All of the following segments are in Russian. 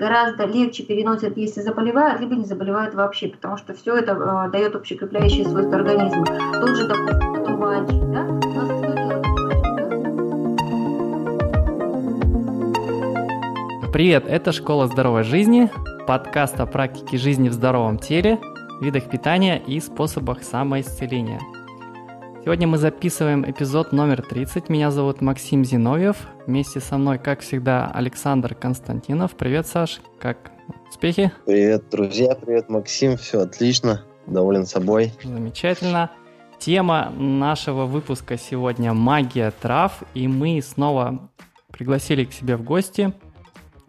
гораздо легче переносят, если заболевают, либо не заболевают вообще, потому что все это э, дает общекрепляющие свойства организма. Тот же, допустим, туманчик, да? Привет, это «Школа здоровой жизни», подкаст о практике жизни в здоровом теле, видах питания и способах самоисцеления – Сегодня мы записываем эпизод номер 30. Меня зовут Максим Зиновьев. Вместе со мной, как всегда, Александр Константинов. Привет, Саш. Как успехи? Привет, друзья. Привет, Максим. Все отлично. Доволен собой. Замечательно. Тема нашего выпуска сегодня «Магия трав». И мы снова пригласили к себе в гости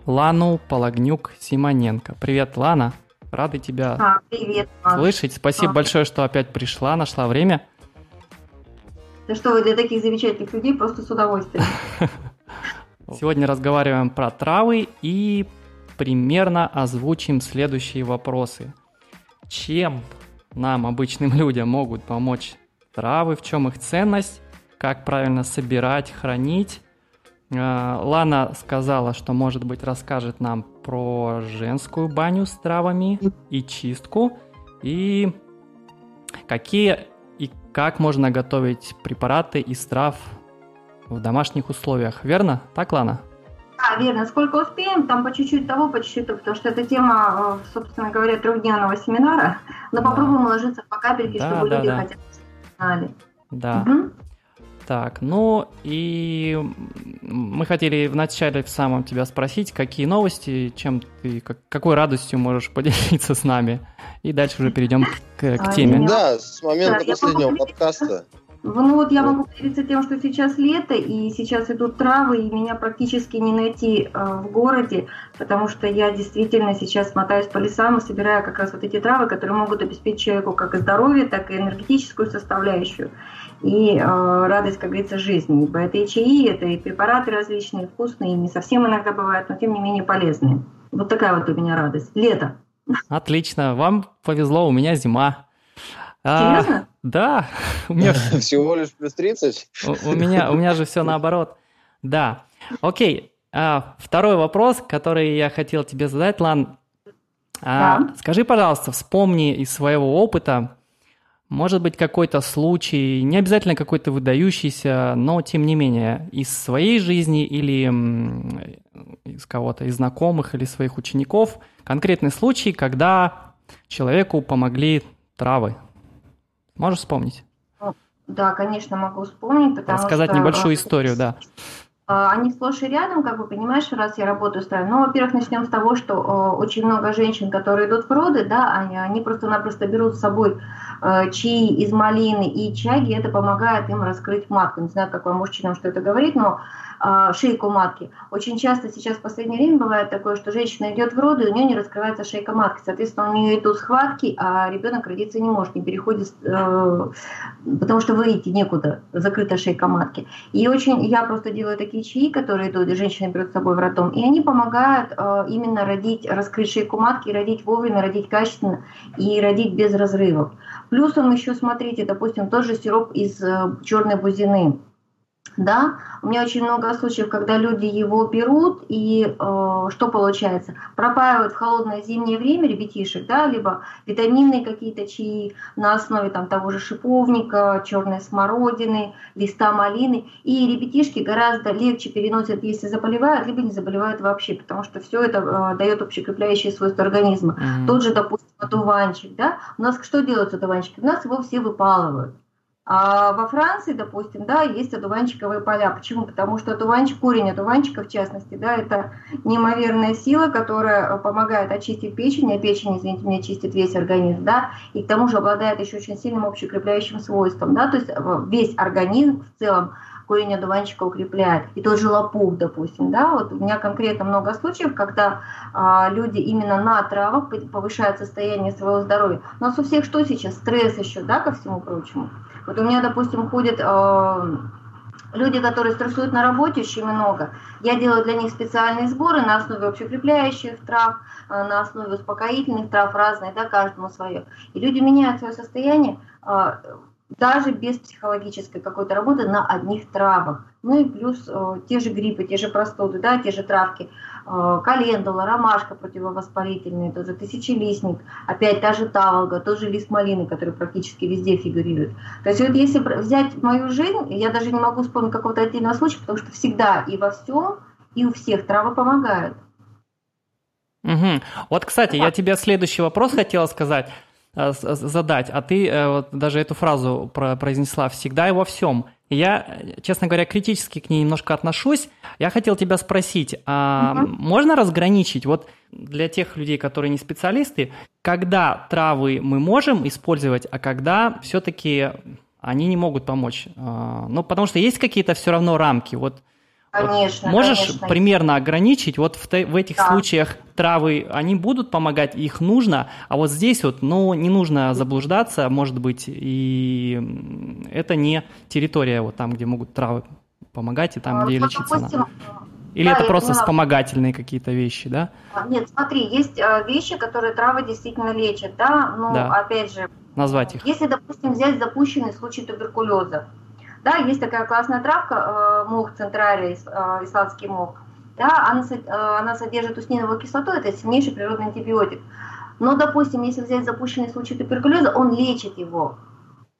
Лану Пологнюк-Симоненко. Привет, Лана. Рады тебя а, привет, слышать. Спасибо а. большое, что опять пришла, нашла время. Да что вы для таких замечательных людей просто с удовольствием. Сегодня разговариваем про травы и примерно озвучим следующие вопросы. Чем нам, обычным людям, могут помочь травы, в чем их ценность, как правильно собирать, хранить. А, Лана сказала, что, может быть, расскажет нам про женскую баню с травами и чистку, и какие как можно готовить препараты из трав в домашних условиях. Верно? Так, Лана? Да, верно. Сколько успеем, там по чуть-чуть того, по чуть-чуть, потому что это тема, э, собственно говоря, трехдневного семинара. Но да. попробуем уложиться по капельке, да, чтобы да, люди да. хотя бы знали. Да. Угу. Так, ну и мы хотели вначале в самом тебя спросить, какие новости, чем ты, как, какой радостью можешь поделиться с нами, и дальше уже перейдем к, к теме. Да, с момента да, последнего подкаста. Ну вот я могу поделиться тем, что сейчас лето, и сейчас идут травы, и меня практически не найти э, в городе, потому что я действительно сейчас мотаюсь по лесам и собираю как раз вот эти травы, которые могут обеспечить человеку как и здоровье, так и энергетическую составляющую и э, радость, как говорится, жизни. Ибо это и чаи, это и препараты различные, вкусные, не совсем иногда бывают, но тем не менее полезные. Вот такая вот у меня радость. Лето. Отлично, вам повезло, у меня а, Серьезно? Да, у меня всего лишь плюс 30. У, у меня у меня же все наоборот. Да. Окей. А, второй вопрос, который я хотел тебе задать, Лан. А, да. Скажи, пожалуйста, вспомни из своего опыта, может быть, какой-то случай, не обязательно какой-то выдающийся, но тем не менее, из своей жизни или из кого-то, из знакомых или своих учеников, конкретный случай, когда человеку помогли травы. Можешь вспомнить? Да, конечно, могу вспомнить. Потому Рассказать что... небольшую историю, да. А, они сплошь и рядом, как бы понимаешь, раз я работаю с. Ну, во-первых, начнем с того, что о, очень много женщин, которые идут в роды, да, они, они просто-напросто берут с собой э, чаи из малины и чаги, это помогает им раскрыть матку. Не знаю, как вам мужчинам что это говорит, но шейку матки. Очень часто сейчас в последнее время бывает такое, что женщина идет в роды, у нее не раскрывается шейка матки. Соответственно, у нее идут схватки, а ребенок родиться не может, не переходит, э, потому что выйти некуда, закрыта шейка матки. И очень, я просто делаю такие чаи, которые идут, и женщины берут с собой в роддом, и они помогают э, именно родить, раскрыть шейку матки, родить вовремя, родить качественно и родить без разрывов. Плюсом еще, смотрите, допустим, тот же сироп из э, черной бузины да, у меня очень много случаев, когда люди его берут и э, что получается, пропаивают в холодное зимнее время ребятишек, да, либо витаминные какие-то чаи на основе там того же шиповника, черной смородины, листа малины, и ребятишки гораздо легче переносят, если заболевают, либо не заболевают вообще, потому что все это э, дает общекрепляющие свойства организма. Mm-hmm. Тот же, допустим, одуванчик, да, у нас что делают с одуванчиком? У нас его все выпалывают. А во Франции, допустим, да, есть одуванчиковые поля. Почему? Потому что одуванчик, корень одуванчика, в частности, да, это неимоверная сила, которая помогает очистить печень, а печень, извините меня, чистит весь организм, да, и к тому же обладает еще очень сильным общекрепляющим свойством, да, то есть э, весь организм в целом корень одуванчика укрепляет. И тот же лопух, допустим, да, вот у меня конкретно много случаев, когда а, люди именно на травах повышают состояние своего здоровья. У нас у всех что сейчас? Стресс еще, да, ко всему прочему. Вот у меня, допустим, ходят э, люди, которые стрессуют на работе очень много. Я делаю для них специальные сборы на основе общекрепляющих трав, э, на основе успокоительных трав разные, да, каждому свое. И люди меняют свое состояние э, даже без психологической какой-то работы на одних травах. Ну и плюс э, те же гриппы, те же простуды, да, те же травки. э, календула, ромашка противовоспалительная, тоже тысячелистник, опять та же таволга, тоже лист малины, который практически везде фигурирует. То есть вот если взять мою жизнь, я даже не могу вспомнить какого-то отдельного случая, потому что всегда и во всем, и у всех травы помогают. Угу. Вот, кстати, я тебе следующий вопрос хотела сказать, задать, а ты э, вот даже эту фразу произнесла «всегда и во всем». Я, честно говоря, критически к ней немножко отношусь. Я хотел тебя спросить, а угу. можно разграничить, вот для тех людей, которые не специалисты, когда травы мы можем использовать, а когда все-таки они не могут помочь? А, ну, потому что есть какие-то все равно рамки. Вот Конечно. Вот можешь конечно. примерно ограничить, вот в, в этих да. случаях травы, они будут помогать, их нужно, а вот здесь вот, ну, не нужно заблуждаться, может быть, и это не территория вот там, где могут травы помогать, и там, а, где вот, лечиться допустим, надо. Или да, это просто поняла. вспомогательные какие-то вещи, да? А, нет, смотри, есть э, вещи, которые травы действительно лечат, да, но да. опять же... Назвать их. Если, допустим, взять запущенный случай туберкулеза, да, есть такая классная травка, э, мох централис, э, исламский мох. Да, она, э, она содержит устниновую кислоту, это сильнейший природный антибиотик. Но, допустим, если взять запущенный случай туберкулеза, он лечит его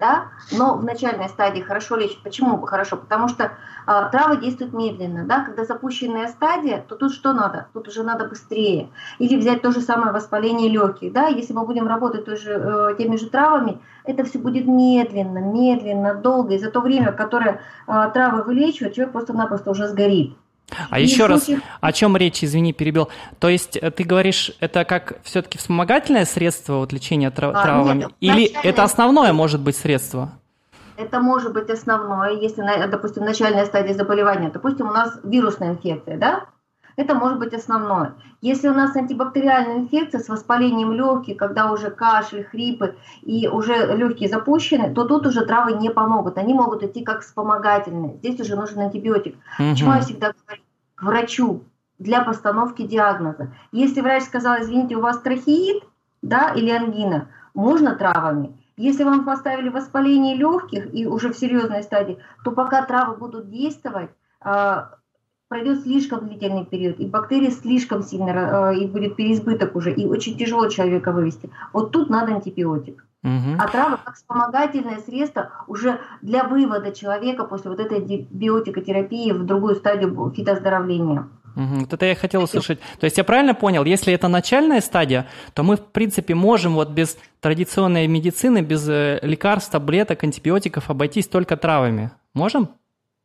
да, но в начальной стадии хорошо лечит. Почему хорошо? Потому что э, травы действуют медленно, да, когда запущенная стадия, то тут что надо? Тут уже надо быстрее. Или взять то же самое воспаление легких, да, если мы будем работать тоже, э, теми же травами, это все будет медленно, медленно, долго, и за то время, которое э, травы вылечивают, человек просто-напросто уже сгорит. А и еще раз, о чем речь, извини, перебил. То есть э, ты говоришь, это как все-таки вспомогательное средство вот, лечения трав- а, травмами? Нет, Или это основное может быть средство? Это может быть основное, если, допустим, начальная стадия заболевания, допустим, у нас вирусная инфекция, да? Это может быть основное. Если у нас антибактериальная инфекция с воспалением легких, когда уже кашель, хрипы и уже легкие запущены, то тут уже травы не помогут. Они могут идти как вспомогательные. Здесь уже нужен антибиотик. Угу. Почему я всегда говорю к врачу для постановки диагноза. Если врач сказал, извините, у вас трахеид да, или ангина, можно травами. Если вам поставили воспаление легких и уже в серьезной стадии, то пока травы будут действовать, а, пройдет слишком длительный период, и бактерии слишком сильно, э, и будет переизбыток уже, и очень тяжело человека вывести. Вот тут надо антибиотик. Угу. А травы как вспомогательное средство уже для вывода человека после вот этой биотикотерапии в другую стадию фитоздоровления. Угу. Вот это я хотел услышать. То есть я правильно понял, если это начальная стадия, то мы, в принципе, можем вот без традиционной медицины, без э, лекарств, таблеток, антибиотиков обойтись только травами. Можем?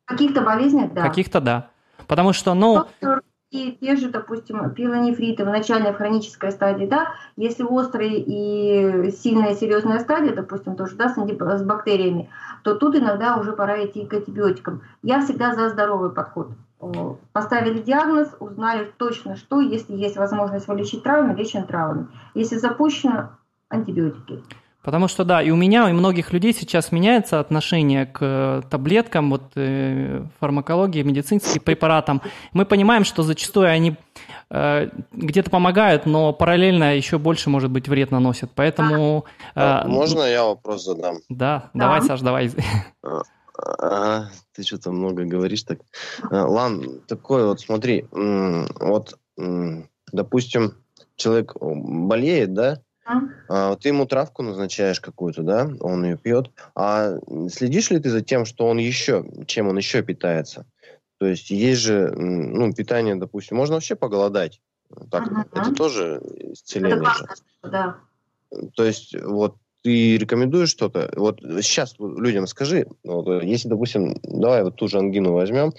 В каких-то болезнях, да. каких-то, да. Потому что, ну... И те же, допустим, пилонефриты в начальной хронической стадии, да, если острая и сильная серьезная стадия, допустим, тоже, да, с, с бактериями, то тут иногда уже пора идти к антибиотикам. Я всегда за здоровый подход. Поставили диагноз, узнали точно, что, если есть возможность вылечить травмы, лечим травмами. Если запущено, антибиотики. Потому что, да, и у меня, и у многих людей сейчас меняется отношение к э, таблеткам, вот э, фармакологии, медицинским препаратам. Мы понимаем, что зачастую они э, где-то помогают, но параллельно еще больше, может быть, вред наносят. Поэтому... Э, Можно я вопрос задам? Да, да. давай, Саш, давай. А, а, ты что-то много говоришь так. А, Лан, такой вот, смотри, вот, допустим, человек болеет, да, а, ты ему травку назначаешь какую-то, да, он ее пьет. А следишь ли ты за тем, что он еще, чем он еще питается? То есть есть же, ну, питание, допустим, можно вообще поголодать. Так, uh-huh. Это тоже исцеление. Это важно, да. То есть вот ты рекомендуешь что-то? Вот сейчас людям скажи, вот, если, допустим, давай вот ту же ангину возьмем,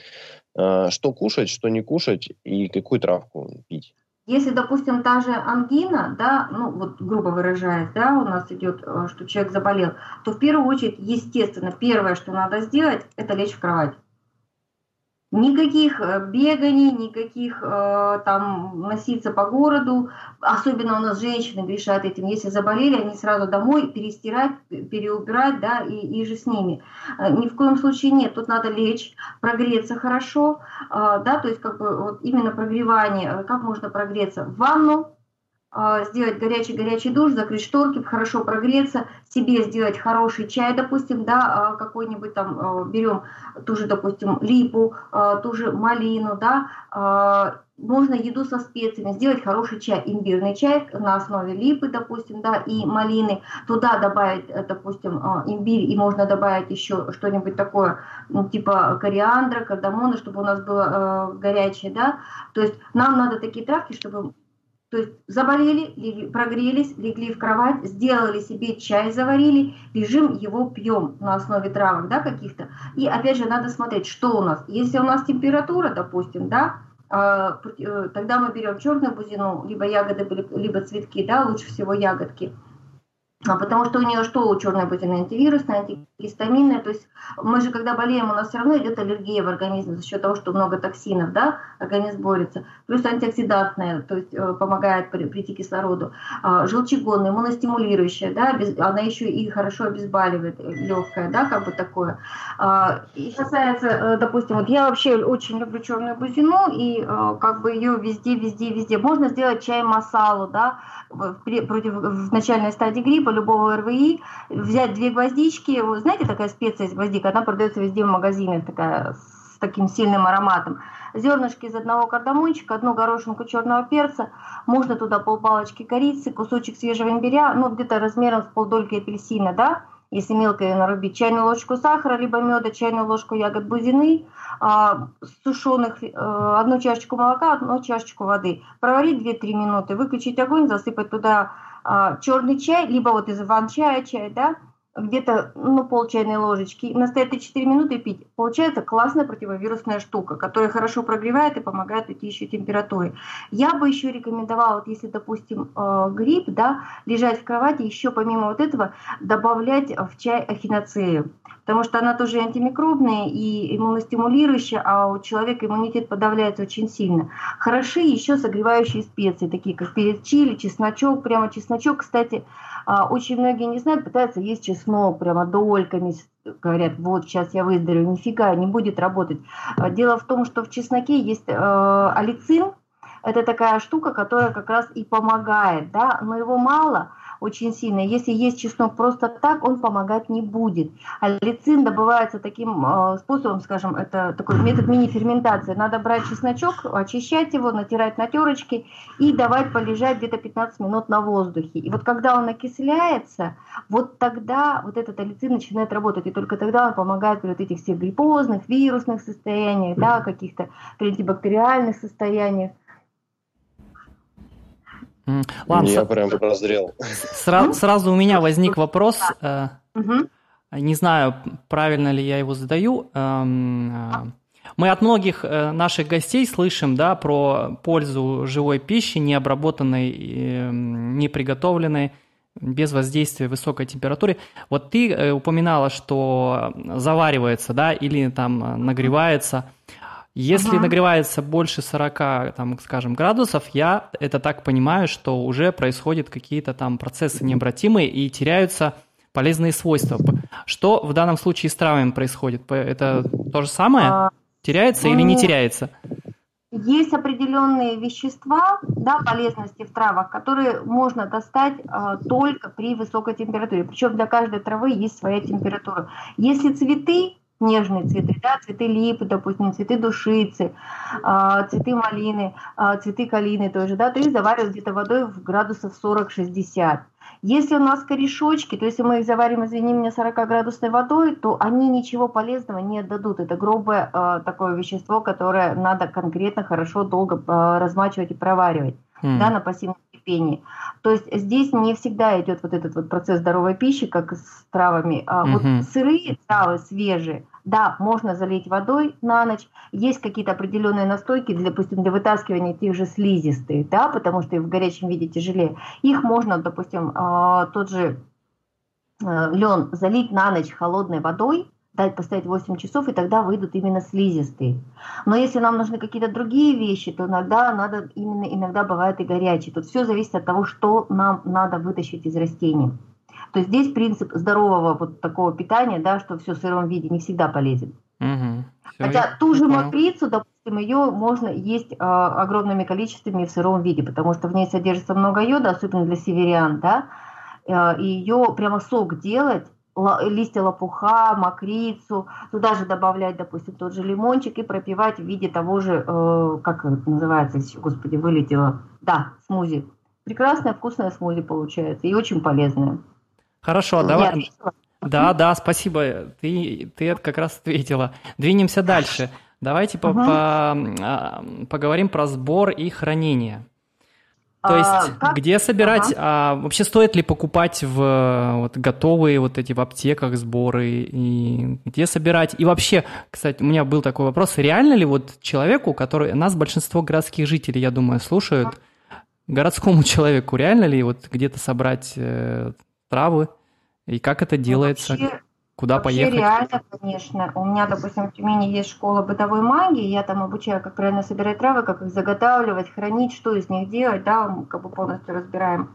а, что кушать, что не кушать и какую травку пить? Если, допустим, та же ангина, да, ну вот грубо выражаясь, да, у нас идет, э, что человек заболел, то в первую очередь, естественно, первое, что надо сделать, это лечь в кровать. Никаких э, беганий, никаких э, там носиться по городу. Особенно у нас женщины грешат этим. Если заболели, они сразу домой перестирать, переубирать, да, и, и же с ними. Э, ни в коем случае нет. Тут надо лечь, прогреться хорошо, э, да, то есть как бы вот именно прогревание. Как можно прогреться? В ванну, сделать горячий-горячий душ, закрыть шторки, хорошо прогреться, себе сделать хороший чай, допустим, да, а, какой-нибудь там, а, берем ту же, допустим, липу, ту же малину, да, можно еду со специями, сделать хороший чай, имбирный чай на основе липы, допустим, да, и малины. Туда добавить, э, допустим, имбирь, и можно добавить еще что-нибудь такое, ну, типа кориандра, кардамона, чтобы у нас было э, горячее, да. То есть нам надо такие травки, чтобы то есть заболели, легли, прогрелись, легли в кровать, сделали себе чай, заварили, лежим, его пьем на основе травок, да, каких-то. И опять же надо смотреть, что у нас. Если у нас температура, допустим, да, а, э, тогда мы берем черную бузину, либо ягоды, либо цветки, да, лучше всего ягодки – потому что у нее что у черной бузины? Антивирусная, антигистаминная. То есть мы же, когда болеем, у нас все равно идет аллергия в организме за счет того, что много токсинов, да, организм борется. Плюс антиоксидантная, то есть э, помогает прийти кислороду. А, желчегонная, иммуностимулирующая, да, она еще и хорошо обезболивает, э, легкая, да, как бы такое. А, и касается, э, допустим, вот я вообще очень люблю черную бузину, и как бы ее везде, везде, везде. Можно сделать чай масалу, да, против, в начальной стадии гриппа, любого РВИ, взять две гвоздички, вы знаете, такая специя гвоздика, она продается везде в магазинах, такая с таким сильным ароматом. Зернышки из одного кардамончика, одну горошинку черного перца, можно туда полпалочки корицы, кусочек свежего имбиря, ну где-то размером с полдольки апельсина, да, если мелко ее нарубить, чайную ложку сахара, либо меда, чайную ложку ягод бузины, а, сушеных, а, одну чашечку молока, одну чашечку воды. Проварить 2-3 минуты, выключить огонь, засыпать туда черный чай, либо вот из иван-чая чай, да, где-то ну, пол чайной ложечки, настоять 3-4 минуты пить. Получается классная противовирусная штука, которая хорошо прогревает и помогает уйти еще температуре. Я бы еще рекомендовала, вот если, допустим, э, грипп, да, лежать в кровати, еще помимо вот этого добавлять в чай ахиноцею потому что она тоже антимикробная и иммуностимулирующая, а у человека иммунитет подавляется очень сильно. Хороши еще согревающие специи, такие как перец чили, чесночок, прямо чесночок, кстати, очень многие не знают, пытаются есть чеснок прямо дольками, говорят, вот сейчас я выздоровею, нифига, не будет работать. А, дело в том, что в чесноке есть э, алицин, это такая штука, которая как раз и помогает, да, но его мало, очень сильно. Если есть чеснок просто так, он помогать не будет. А лицин добывается таким э, способом, скажем, это такой метод мини-ферментации. Надо брать чесночок, очищать его, натирать на терочке и давать полежать где-то 15 минут на воздухе. И вот когда он окисляется, вот тогда вот этот алицин начинает работать, и только тогда он помогает при вот этих всех гриппозных, вирусных состояниях, да, каких-то антибактериальных состояниях. Ладно, Я прям прозрел. Сра- сразу у меня возник вопрос. Э, не знаю, правильно ли я его задаю. Эм, э, мы от многих э, наших гостей слышим да, про пользу живой пищи, необработанной, не приготовленной, без воздействия высокой температуры. Вот ты упоминала, что заваривается, да, или там нагревается. Если ага. нагревается больше 40, там, скажем, градусов, я это так понимаю, что уже происходят какие-то там процессы необратимые и теряются полезные свойства. Что в данном случае с травами происходит? Это то же самое? А, теряется ну, или не теряется? Есть определенные вещества, да, полезности в травах, которые можно достать э, только при высокой температуре. Причем для каждой травы есть своя температура. Если цветы, нежные цветы, да, цветы липы, допустим, цветы душицы, а, цветы малины, а, цветы калины тоже, да, то их заваривают где-то водой в градусов 40-60. Если у нас корешочки, то если мы их заварим, извини меня, 40-градусной водой, то они ничего полезного не отдадут. Это грубое э, такое вещество, которое надо конкретно хорошо долго э, размачивать и проваривать mm. да, на пассивном кипении. То есть здесь не всегда идет вот этот вот процесс здоровой пищи, как с травами. А mm-hmm. вот сырые травы, свежие, да, можно залить водой на ночь. Есть какие-то определенные настойки, для, допустим, для вытаскивания тех же слизистых, да, потому что в горячем виде тяжелее. Их можно, допустим, а, тот же э, лен залить на ночь холодной водой, дать поставить 8 часов, и тогда выйдут именно слизистые. Но если нам нужны какие-то другие вещи, то иногда надо, именно иногда бывает и горячие. Тут все зависит от того, что нам надо вытащить из растений. То есть здесь принцип здорового вот такого питания, да, что все в сыром виде не всегда полезен. Угу. Хотя ту же мокрицу, допустим, ее можно есть э, огромными количествами в сыром виде, потому что в ней содержится много йода, особенно для северян, да, э, и ее прямо сок делать листья лопуха, мокрицу, туда же добавлять, допустим, тот же лимончик и пропивать в виде того же, э, как это называется, господи, вылетело, да, смузи. Прекрасное вкусное смузи получается и очень полезное. Хорошо, давай. Ответила? Да, да, спасибо. Ты, ты это как раз ответила. Двинемся дальше. Давайте угу. по, по, а, поговорим про сбор и хранение. То есть, а, где собирать, ага. а, вообще стоит ли покупать в вот, готовые вот эти в аптеках сборы, и где собирать? И вообще, кстати, у меня был такой вопрос, реально ли вот человеку, который, нас большинство городских жителей, я думаю, слушают, городскому человеку реально ли вот где-то собрать э, травы, и как это ну, делается? Вообще, Куда вообще поехать? реально, конечно. У меня, допустим, в Тюмени есть школа бытовой магии, я там обучаю, как правильно собирать травы, как их заготавливать, хранить, что из них делать, да, мы как бы полностью разбираем.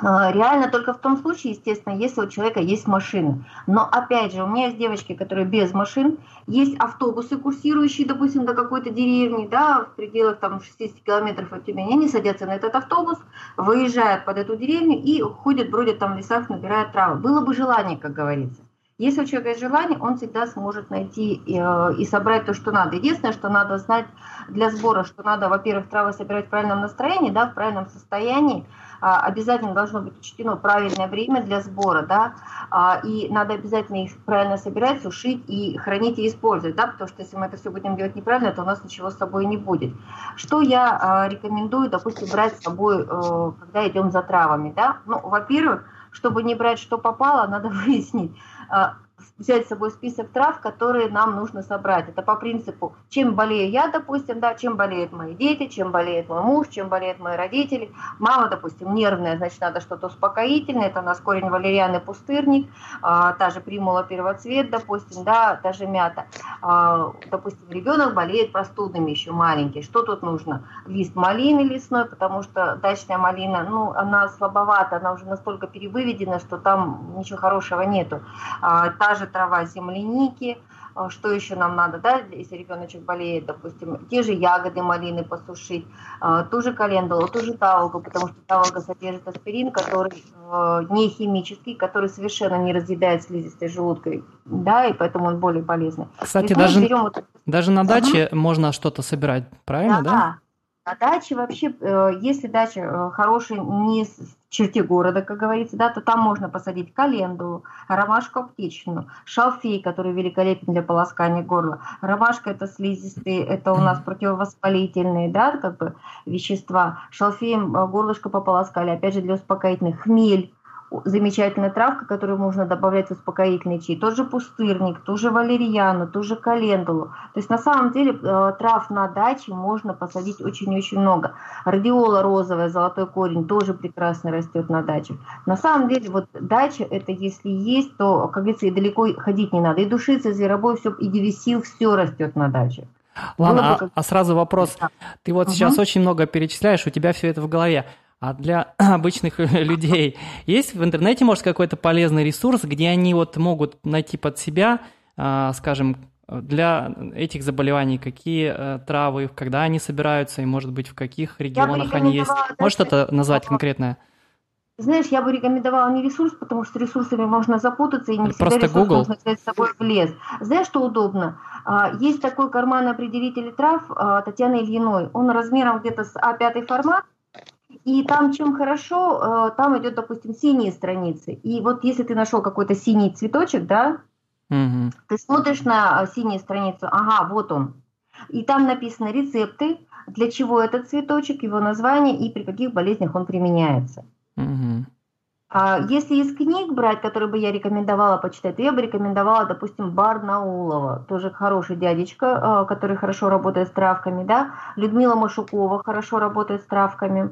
А, реально только в том случае, естественно, если у человека есть машина. Но опять же, у меня есть девочки, которые без машин, есть автобусы, курсирующие, допустим, до какой-то деревни, да, в пределах там 60 километров от Тюмени, они садятся на этот автобус, выезжают под эту деревню и ходят, бродят там в лесах, набирают травы. Было бы желание, как говорится. Если у человека есть желание, он всегда сможет найти и, э, и собрать то, что надо. Единственное, что надо знать для сбора, что надо, во-первых, травы собирать в правильном настроении, да, в правильном состоянии, а, обязательно должно быть учтено правильное время для сбора, да, а, и надо обязательно их правильно собирать, сушить и хранить и использовать, да, потому что если мы это все будем делать неправильно, то у нас ничего с собой не будет. Что я а, рекомендую, допустим, брать с собой, э, когда идем за травами, да, ну, во-первых, чтобы не брать, что попало, надо выяснить, uh, взять с собой список трав, которые нам нужно собрать. Это по принципу, чем болею я, допустим, да, чем болеют мои дети, чем болеет мой муж, чем болеют мои родители. Мама, допустим, нервная, значит, надо что-то успокоительное. Это у нас корень валерианы пустырник, а, та же примула первоцвет, допустим, да, та же мята. А, допустим, ребенок болеет простудными еще маленький. Что тут нужно? Лист малины лесной, потому что дачная малина, ну, она слабовата, она уже настолько перевыведена, что там ничего хорошего нету. А, та же трава земляники, а, что еще нам надо, да, если ребеночек болеет, допустим, те же ягоды малины посушить, а, ту же календулу, ту же таволгу, потому что таволга содержит аспирин, который а, не химический, который совершенно не разъедает слизистой желудкой, да, и поэтому он более полезный. Кстати, даже, вот... даже на даче угу. можно что-то собирать, правильно, да? да? На даче вообще, э, если дача э, хорошая не в черте города, как говорится, да, то там можно посадить календулу, ромашку аптечную, шалфей, который великолепен для полоскания горла. Ромашка это слизистые, это у нас противовоспалительные, да, как бы вещества. Шалфеем э, горлышко пополоскали, опять же для успокоительных. Хмель, замечательная травка, которую можно добавлять в успокоительный чай. Тот же пустырник, ту же валерьяну, ту же календулу. То есть на самом деле э, трав на даче можно посадить очень-очень много. Радиола розовая, золотой корень тоже прекрасно растет на даче. На самом деле вот дача это если есть, то, как говорится, и далеко ходить не надо. И душица, и зверобой, все, и девисил, все растет на даче. Ладно, а, а сразу вопрос. Ты вот угу. сейчас очень много перечисляешь, у тебя все это в голове. А для обычных людей есть в интернете, может, какой-то полезный ресурс, где они вот могут найти под себя, а, скажем, для этих заболеваний, какие э, травы, когда они собираются, и, может быть, в каких регионах они есть? Можешь что-то назвать конкретное? Знаешь, я бы рекомендовала не ресурс, потому что ресурсами можно запутаться и не Просто всегда ресурс Google. можно взять с собой в лес. Знаешь, что удобно? А, есть такой карманный определитель трав а, Татьяны Ильиной. Он размером где-то с А5 формат, и там чем хорошо, э, там идет, допустим, синие страницы. И вот если ты нашел какой-то синий цветочек, да, угу. ты смотришь на э, синюю страницу, ага, вот он. И там написаны рецепты, для чего этот цветочек, его название и при каких болезнях он применяется. Угу. А если из книг брать, которые бы я рекомендовала почитать, то я бы рекомендовала, допустим, Барнаулова, тоже хороший дядечка, э, который хорошо работает с травками, да, Людмила Машукова хорошо работает с травками.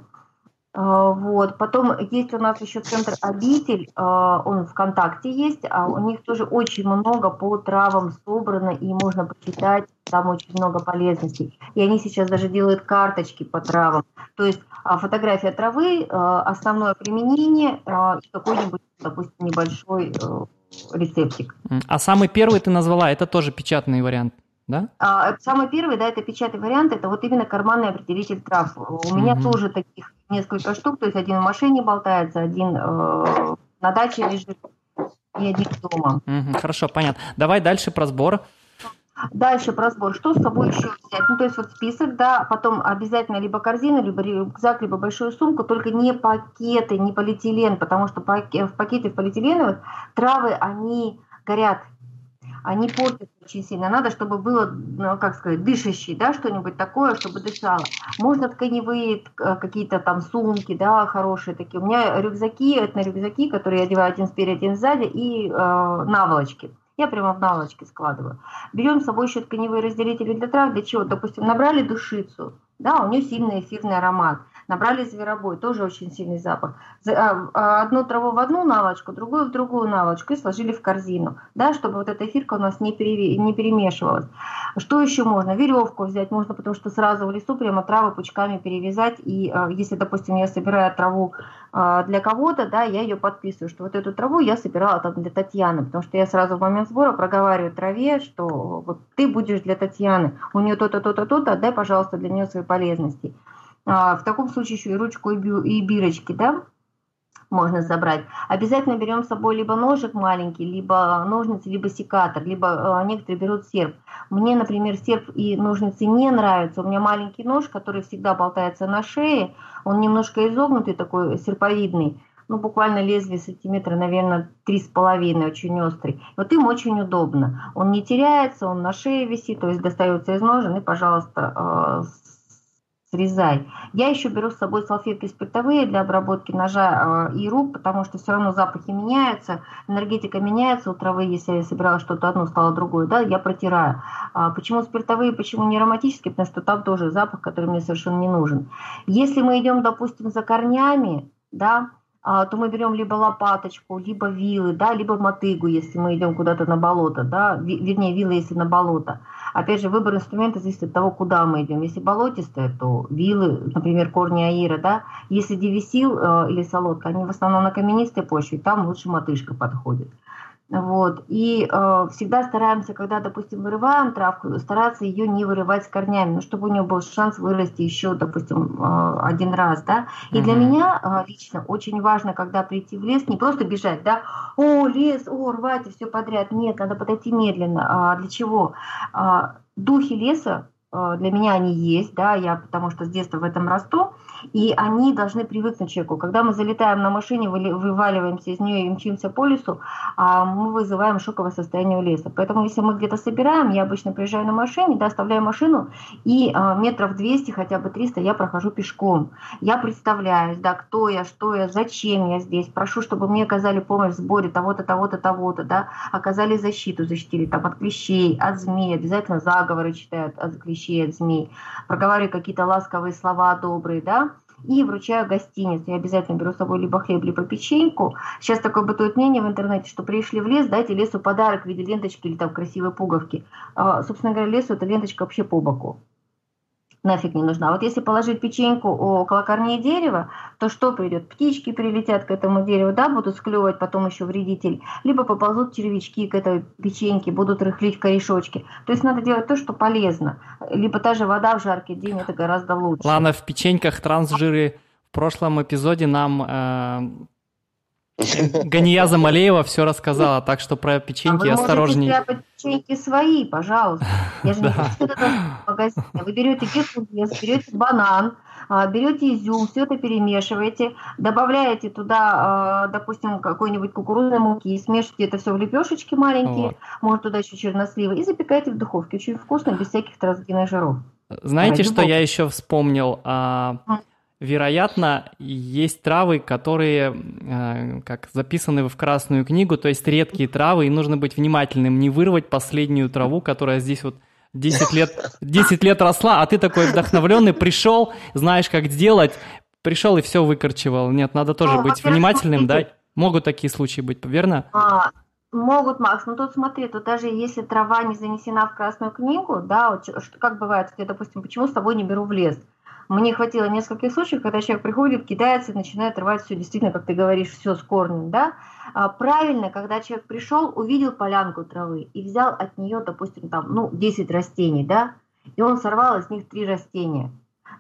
А, вот. Потом есть у нас еще центр «Обитель», а, он ВКонтакте есть, а у них тоже очень много по травам собрано, и можно почитать, там очень много полезностей. И они сейчас даже делают карточки по травам. То есть а, фотография травы, основное применение какой-нибудь, допустим, небольшой э, рецептик. А самый первый ты назвала, это тоже печатный вариант? Да? А, самый первый, да, это печатный вариант, это вот именно карманный определитель трав. У меня угу. тоже таких несколько штук, то есть один в машине болтается, один э, на даче лежит. и один дома. Угу, хорошо, понятно. Давай дальше про сбор. Дальше про сбор. Что с собой еще взять? Ну, то есть вот список, да, потом обязательно либо корзину, либо рюкзак, либо большую сумку, только не пакеты, не полиэтилен, потому что в пакете в полиэтиленовых травы, они горят, они портятся очень сильно. Надо, чтобы было, ну, как сказать, дышащий, да, что-нибудь такое, чтобы дышало. Можно тканевые э, какие-то там сумки, да, хорошие такие. У меня рюкзаки, это рюкзаки, которые я одеваю один спереди, один сзади, и э, наволочки. Я прямо в наволочки складываю. Берем с собой еще тканевые разделители для трав. Для чего? Допустим, набрали душицу, да, у нее сильный эфирный аромат. Набрали зверобой, тоже очень сильный запах. А, а, одну траву в одну наволочку, другую в другую наволочку и сложили в корзину, да, чтобы вот эта эфирка у нас не, пере, не перемешивалась. Что еще можно? Веревку взять можно, потому что сразу в лесу прямо травы пучками перевязать. И а, если, допустим, я собираю траву для кого-то, да, я ее подписываю, что вот эту траву я собирала там для Татьяны, потому что я сразу в момент сбора проговариваю траве, что вот ты будешь для Татьяны, у нее то-то, то-то, то-то, отдай, пожалуйста, для нее свои полезности. А, в таком случае еще и ручку, и бирочки, да, можно забрать. Обязательно берем с собой либо ножик маленький, либо ножницы, либо секатор, либо э, некоторые берут серп. Мне, например, серп и ножницы не нравятся. У меня маленький нож, который всегда болтается на шее, он немножко изогнутый, такой серповидный, ну, буквально лезвие сантиметра, наверное, три с половиной, очень острый. Вот им очень удобно. Он не теряется, он на шее висит, то есть достается из ножен и, пожалуйста, э, срезай. Я еще беру с собой салфетки спиртовые для обработки ножа э, и рук, потому что все равно запахи меняются, энергетика меняется у травы, если я собирала что-то одно, стало другое, да, я протираю. А почему спиртовые, почему не ароматические? Потому что там тоже запах, который мне совершенно не нужен. Если мы идем, допустим, за корнями, да, а, то мы берем либо лопаточку, либо вилы, да, либо мотыгу, если мы идем куда-то на болото, да, вернее, вилы, если на болото. Опять же, выбор инструмента зависит от того, куда мы идем. Если болотистые, то вилы, например, корни аира, да. Если девисил э, или солодка, они в основном на каменистой почве, там лучше мотышка подходит. Вот. И э, всегда стараемся, когда, допустим, вырываем травку, стараться ее не вырывать с корнями, ну, чтобы у нее был шанс вырасти еще, допустим, э, один раз, да. И mm-hmm. для меня э, лично очень важно, когда прийти в лес, не просто бежать, да, о, лес, о, рвать и все подряд. Нет, надо подойти медленно. А для чего? А, духи леса Э, для меня они есть, да, я потому что с детства в этом расту, и они должны привыкнуть человеку. Когда мы залетаем на машине, вываливаемся из нее и мчимся по лесу, а, мы вызываем шоковое состояние у леса. Поэтому если мы где-то собираем, я обычно приезжаю на машине, да, оставляю машину, и а, метров 200, хотя бы 300 я прохожу пешком. Я представляюсь, да, кто я, что я, зачем я здесь, прошу, чтобы мне оказали помощь в сборе того-то, того-то, того-то, да, оказали защиту, защитили там от клещей, от змей, обязательно заговоры читают от клещей, от змей, проговариваю какие-то ласковые слова добрые, да, и вручаю гостиниц. Я обязательно беру с собой либо хлеб, либо печеньку. Сейчас такое бытует мнение в интернете, что пришли в лес, дайте лесу подарок в виде ленточки или там красивой пуговки. А, собственно говоря, лесу эта ленточка вообще по боку нафиг не нужна. Вот если положить печеньку около корней дерева, то что придет? Птички прилетят к этому дереву, да, будут склевывать потом еще вредитель, либо поползут червячки к этой печеньке, будут рыхлить корешочки. То есть надо делать то, что полезно. Либо та же вода в жаркий день, это гораздо лучше. Ладно, в печеньках трансжиры в прошлом эпизоде нам э, Гания Замалеева все рассказала, так что про печеньки а вы осторожнее. Можете печеньки свои, пожалуйста. Я же не да. что это магазин. Вы берете геркулес, берете банан, а, берете изюм, все это перемешиваете, добавляете туда, а, допустим, какой-нибудь кукурузной муки, смешиваете это все в лепешечки маленькие, вот. может туда еще черносливы, и запекаете в духовке. Очень вкусно, без всяких трансгенных жиров. Знаете, что я еще вспомнил? А, Вероятно, есть травы, которые э, как записаны в Красную книгу, то есть редкие травы, и нужно быть внимательным, не вырвать последнюю траву, которая здесь вот 10 лет, 10 лет росла, а ты такой вдохновленный, пришел, знаешь, как сделать, пришел и все выкорчевал. Нет, надо тоже а, быть внимательным, да? Могут такие случаи быть, верно? А, Могут, Макс, но тут смотри, тут даже если трава не занесена в Красную книгу, да, вот, как бывает, я, допустим, почему с тобой не беру в лес? Мне хватило нескольких случаев, когда человек приходит, кидается и начинает рвать все, действительно, как ты говоришь, все с корнем, да. А правильно, когда человек пришел, увидел полянку травы и взял от нее, допустим, там, ну, 10 растений, да, и он сорвал из них три растения.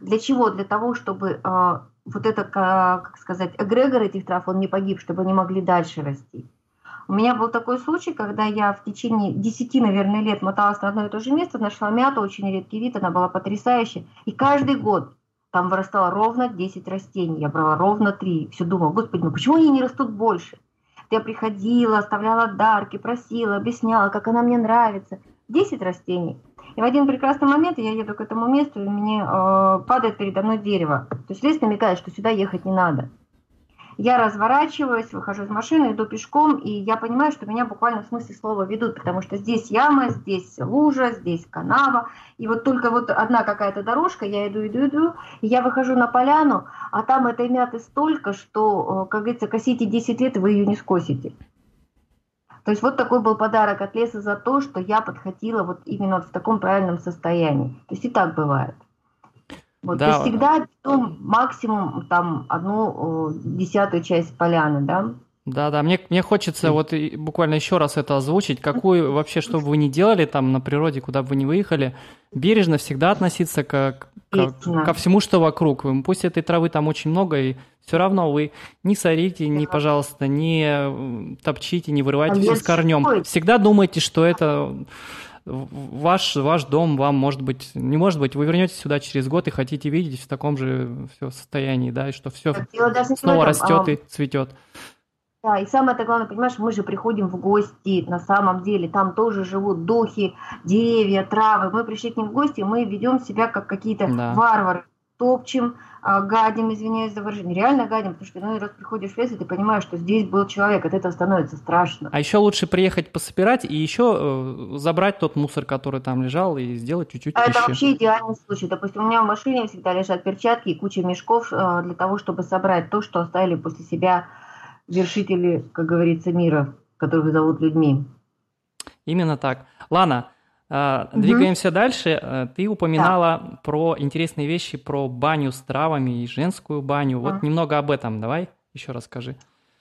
Для чего? Для того, чтобы э, вот это, как сказать, эгрегор этих трав, он не погиб, чтобы они могли дальше расти. У меня был такой случай, когда я в течение 10, наверное, лет моталась на одно и то же место, нашла мяту, очень редкий вид, она была потрясающая. И каждый год там вырастало ровно 10 растений, я брала ровно 3. Все думала, господи, ну почему они не растут больше? Я приходила, оставляла дарки, просила, объясняла, как она мне нравится. 10 растений. И в один прекрасный момент я еду к этому месту, и мне э, падает передо мной дерево. То есть лес намекает, что сюда ехать не надо. Я разворачиваюсь, выхожу из машины, иду пешком, и я понимаю, что меня буквально в смысле слова ведут, потому что здесь яма, здесь лужа, здесь канава, и вот только вот одна какая-то дорожка, я иду, иду, иду, и я выхожу на поляну, а там этой мяты столько, что, как говорится, косите 10 лет, вы ее не скосите. То есть вот такой был подарок от леса за то, что я подходила вот именно вот в таком правильном состоянии. То есть и так бывает. Вот, да. То есть всегда потом максимум там одну десятую часть поляны, да? Да, да, мне, мне хочется вот буквально еще раз это озвучить. Какую вообще, что бы вы ни делали там на природе, куда бы вы ни выехали, бережно всегда относиться к, к, ко всему, что вокруг. Пусть этой травы там очень много, и все равно вы не сорите, не, пожалуйста, не топчите, не вырывайте все с корнем. Всегда думайте, что это ваш, ваш дом вам, может быть, не может быть, вы вернетесь сюда через год и хотите видеть в таком же все состоянии, да, и что все снова растет а... и цветет. Да, и самое главное, понимаешь, мы же приходим в гости, на самом деле, там тоже живут духи, деревья, травы. Мы пришли к ним в гости, мы ведем себя как какие-то да. варвары, топчем, гадим, извиняюсь за выражение, реально гадим, потому что ну, раз приходишь в лес, и ты понимаешь, что здесь был человек, от этого становится страшно. А еще лучше приехать пособирать и еще э, забрать тот мусор, который там лежал, и сделать чуть-чуть а Это вообще идеальный случай. Допустим, у меня в машине всегда лежат перчатки и куча мешков э, для того, чтобы собрать то, что оставили после себя вершители, как говорится, мира, которых зовут людьми. Именно так. Лана, угу. Двигаемся дальше. Uh, ты упоминала да. про интересные вещи, про баню с травами и женскую баню. Вот немного об этом давай еще расскажи.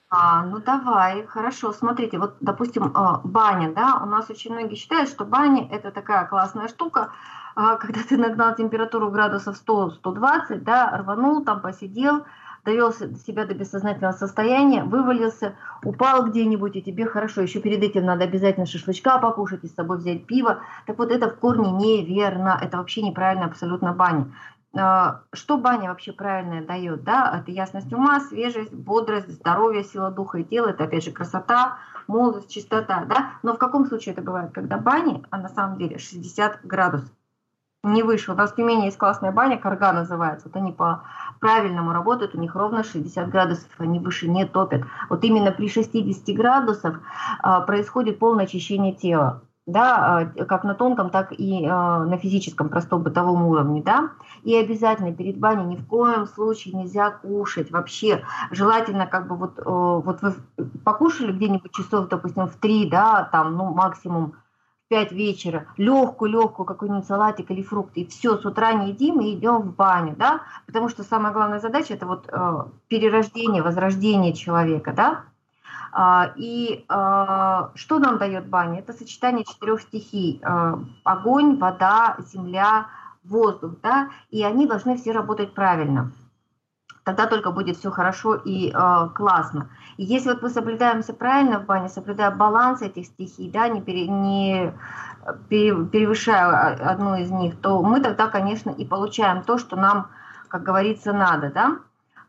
А, ну давай, хорошо. Смотрите, вот, допустим, а, баня, да, у нас очень многие считают, что баня это такая классная штука, а, когда ты нагнал температуру градусов 100-120, да, рванул, там посидел, довел себя до бессознательного состояния, вывалился, упал где-нибудь, и тебе хорошо. Еще перед этим надо обязательно шашлычка покушать и с собой взять пиво. Так вот, это в корне неверно. Это вообще неправильно абсолютно баня. А, что баня вообще правильная дает? Да? Это ясность ума, свежесть, бодрость, здоровье, сила духа и тела. Это опять же красота, молодость, чистота. Да? Но в каком случае это бывает? Когда бани, а на самом деле 60 градусов не выше. У нас в Тюмени есть классная баня, Карга называется. Вот они по правильному работают, у них ровно 60 градусов, они выше не топят. Вот именно при 60 градусах а, происходит полное очищение тела. Да, а, как на тонком, так и а, на физическом простом бытовом уровне, да, и обязательно перед баней ни в коем случае нельзя кушать вообще, желательно как бы вот, вот вы покушали где-нибудь часов, допустим, в 3, да, там, ну, максимум 5 вечера, легкую-легкую какой-нибудь салатик или фрукты, и все, с утра не едим и идем в баню, да, потому что самая главная задача это вот э, перерождение, возрождение человека, да, а, и а, что нам дает баня? Это сочетание четырех стихий, а, огонь, вода, земля, воздух, да, и они должны все работать правильно тогда только будет все хорошо и э, классно. И если вот мы соблюдаем все правильно в бане, соблюдая баланс этих стихий, да, не, пере, не перевышая одну из них, то мы тогда, конечно, и получаем то, что нам, как говорится, надо, да.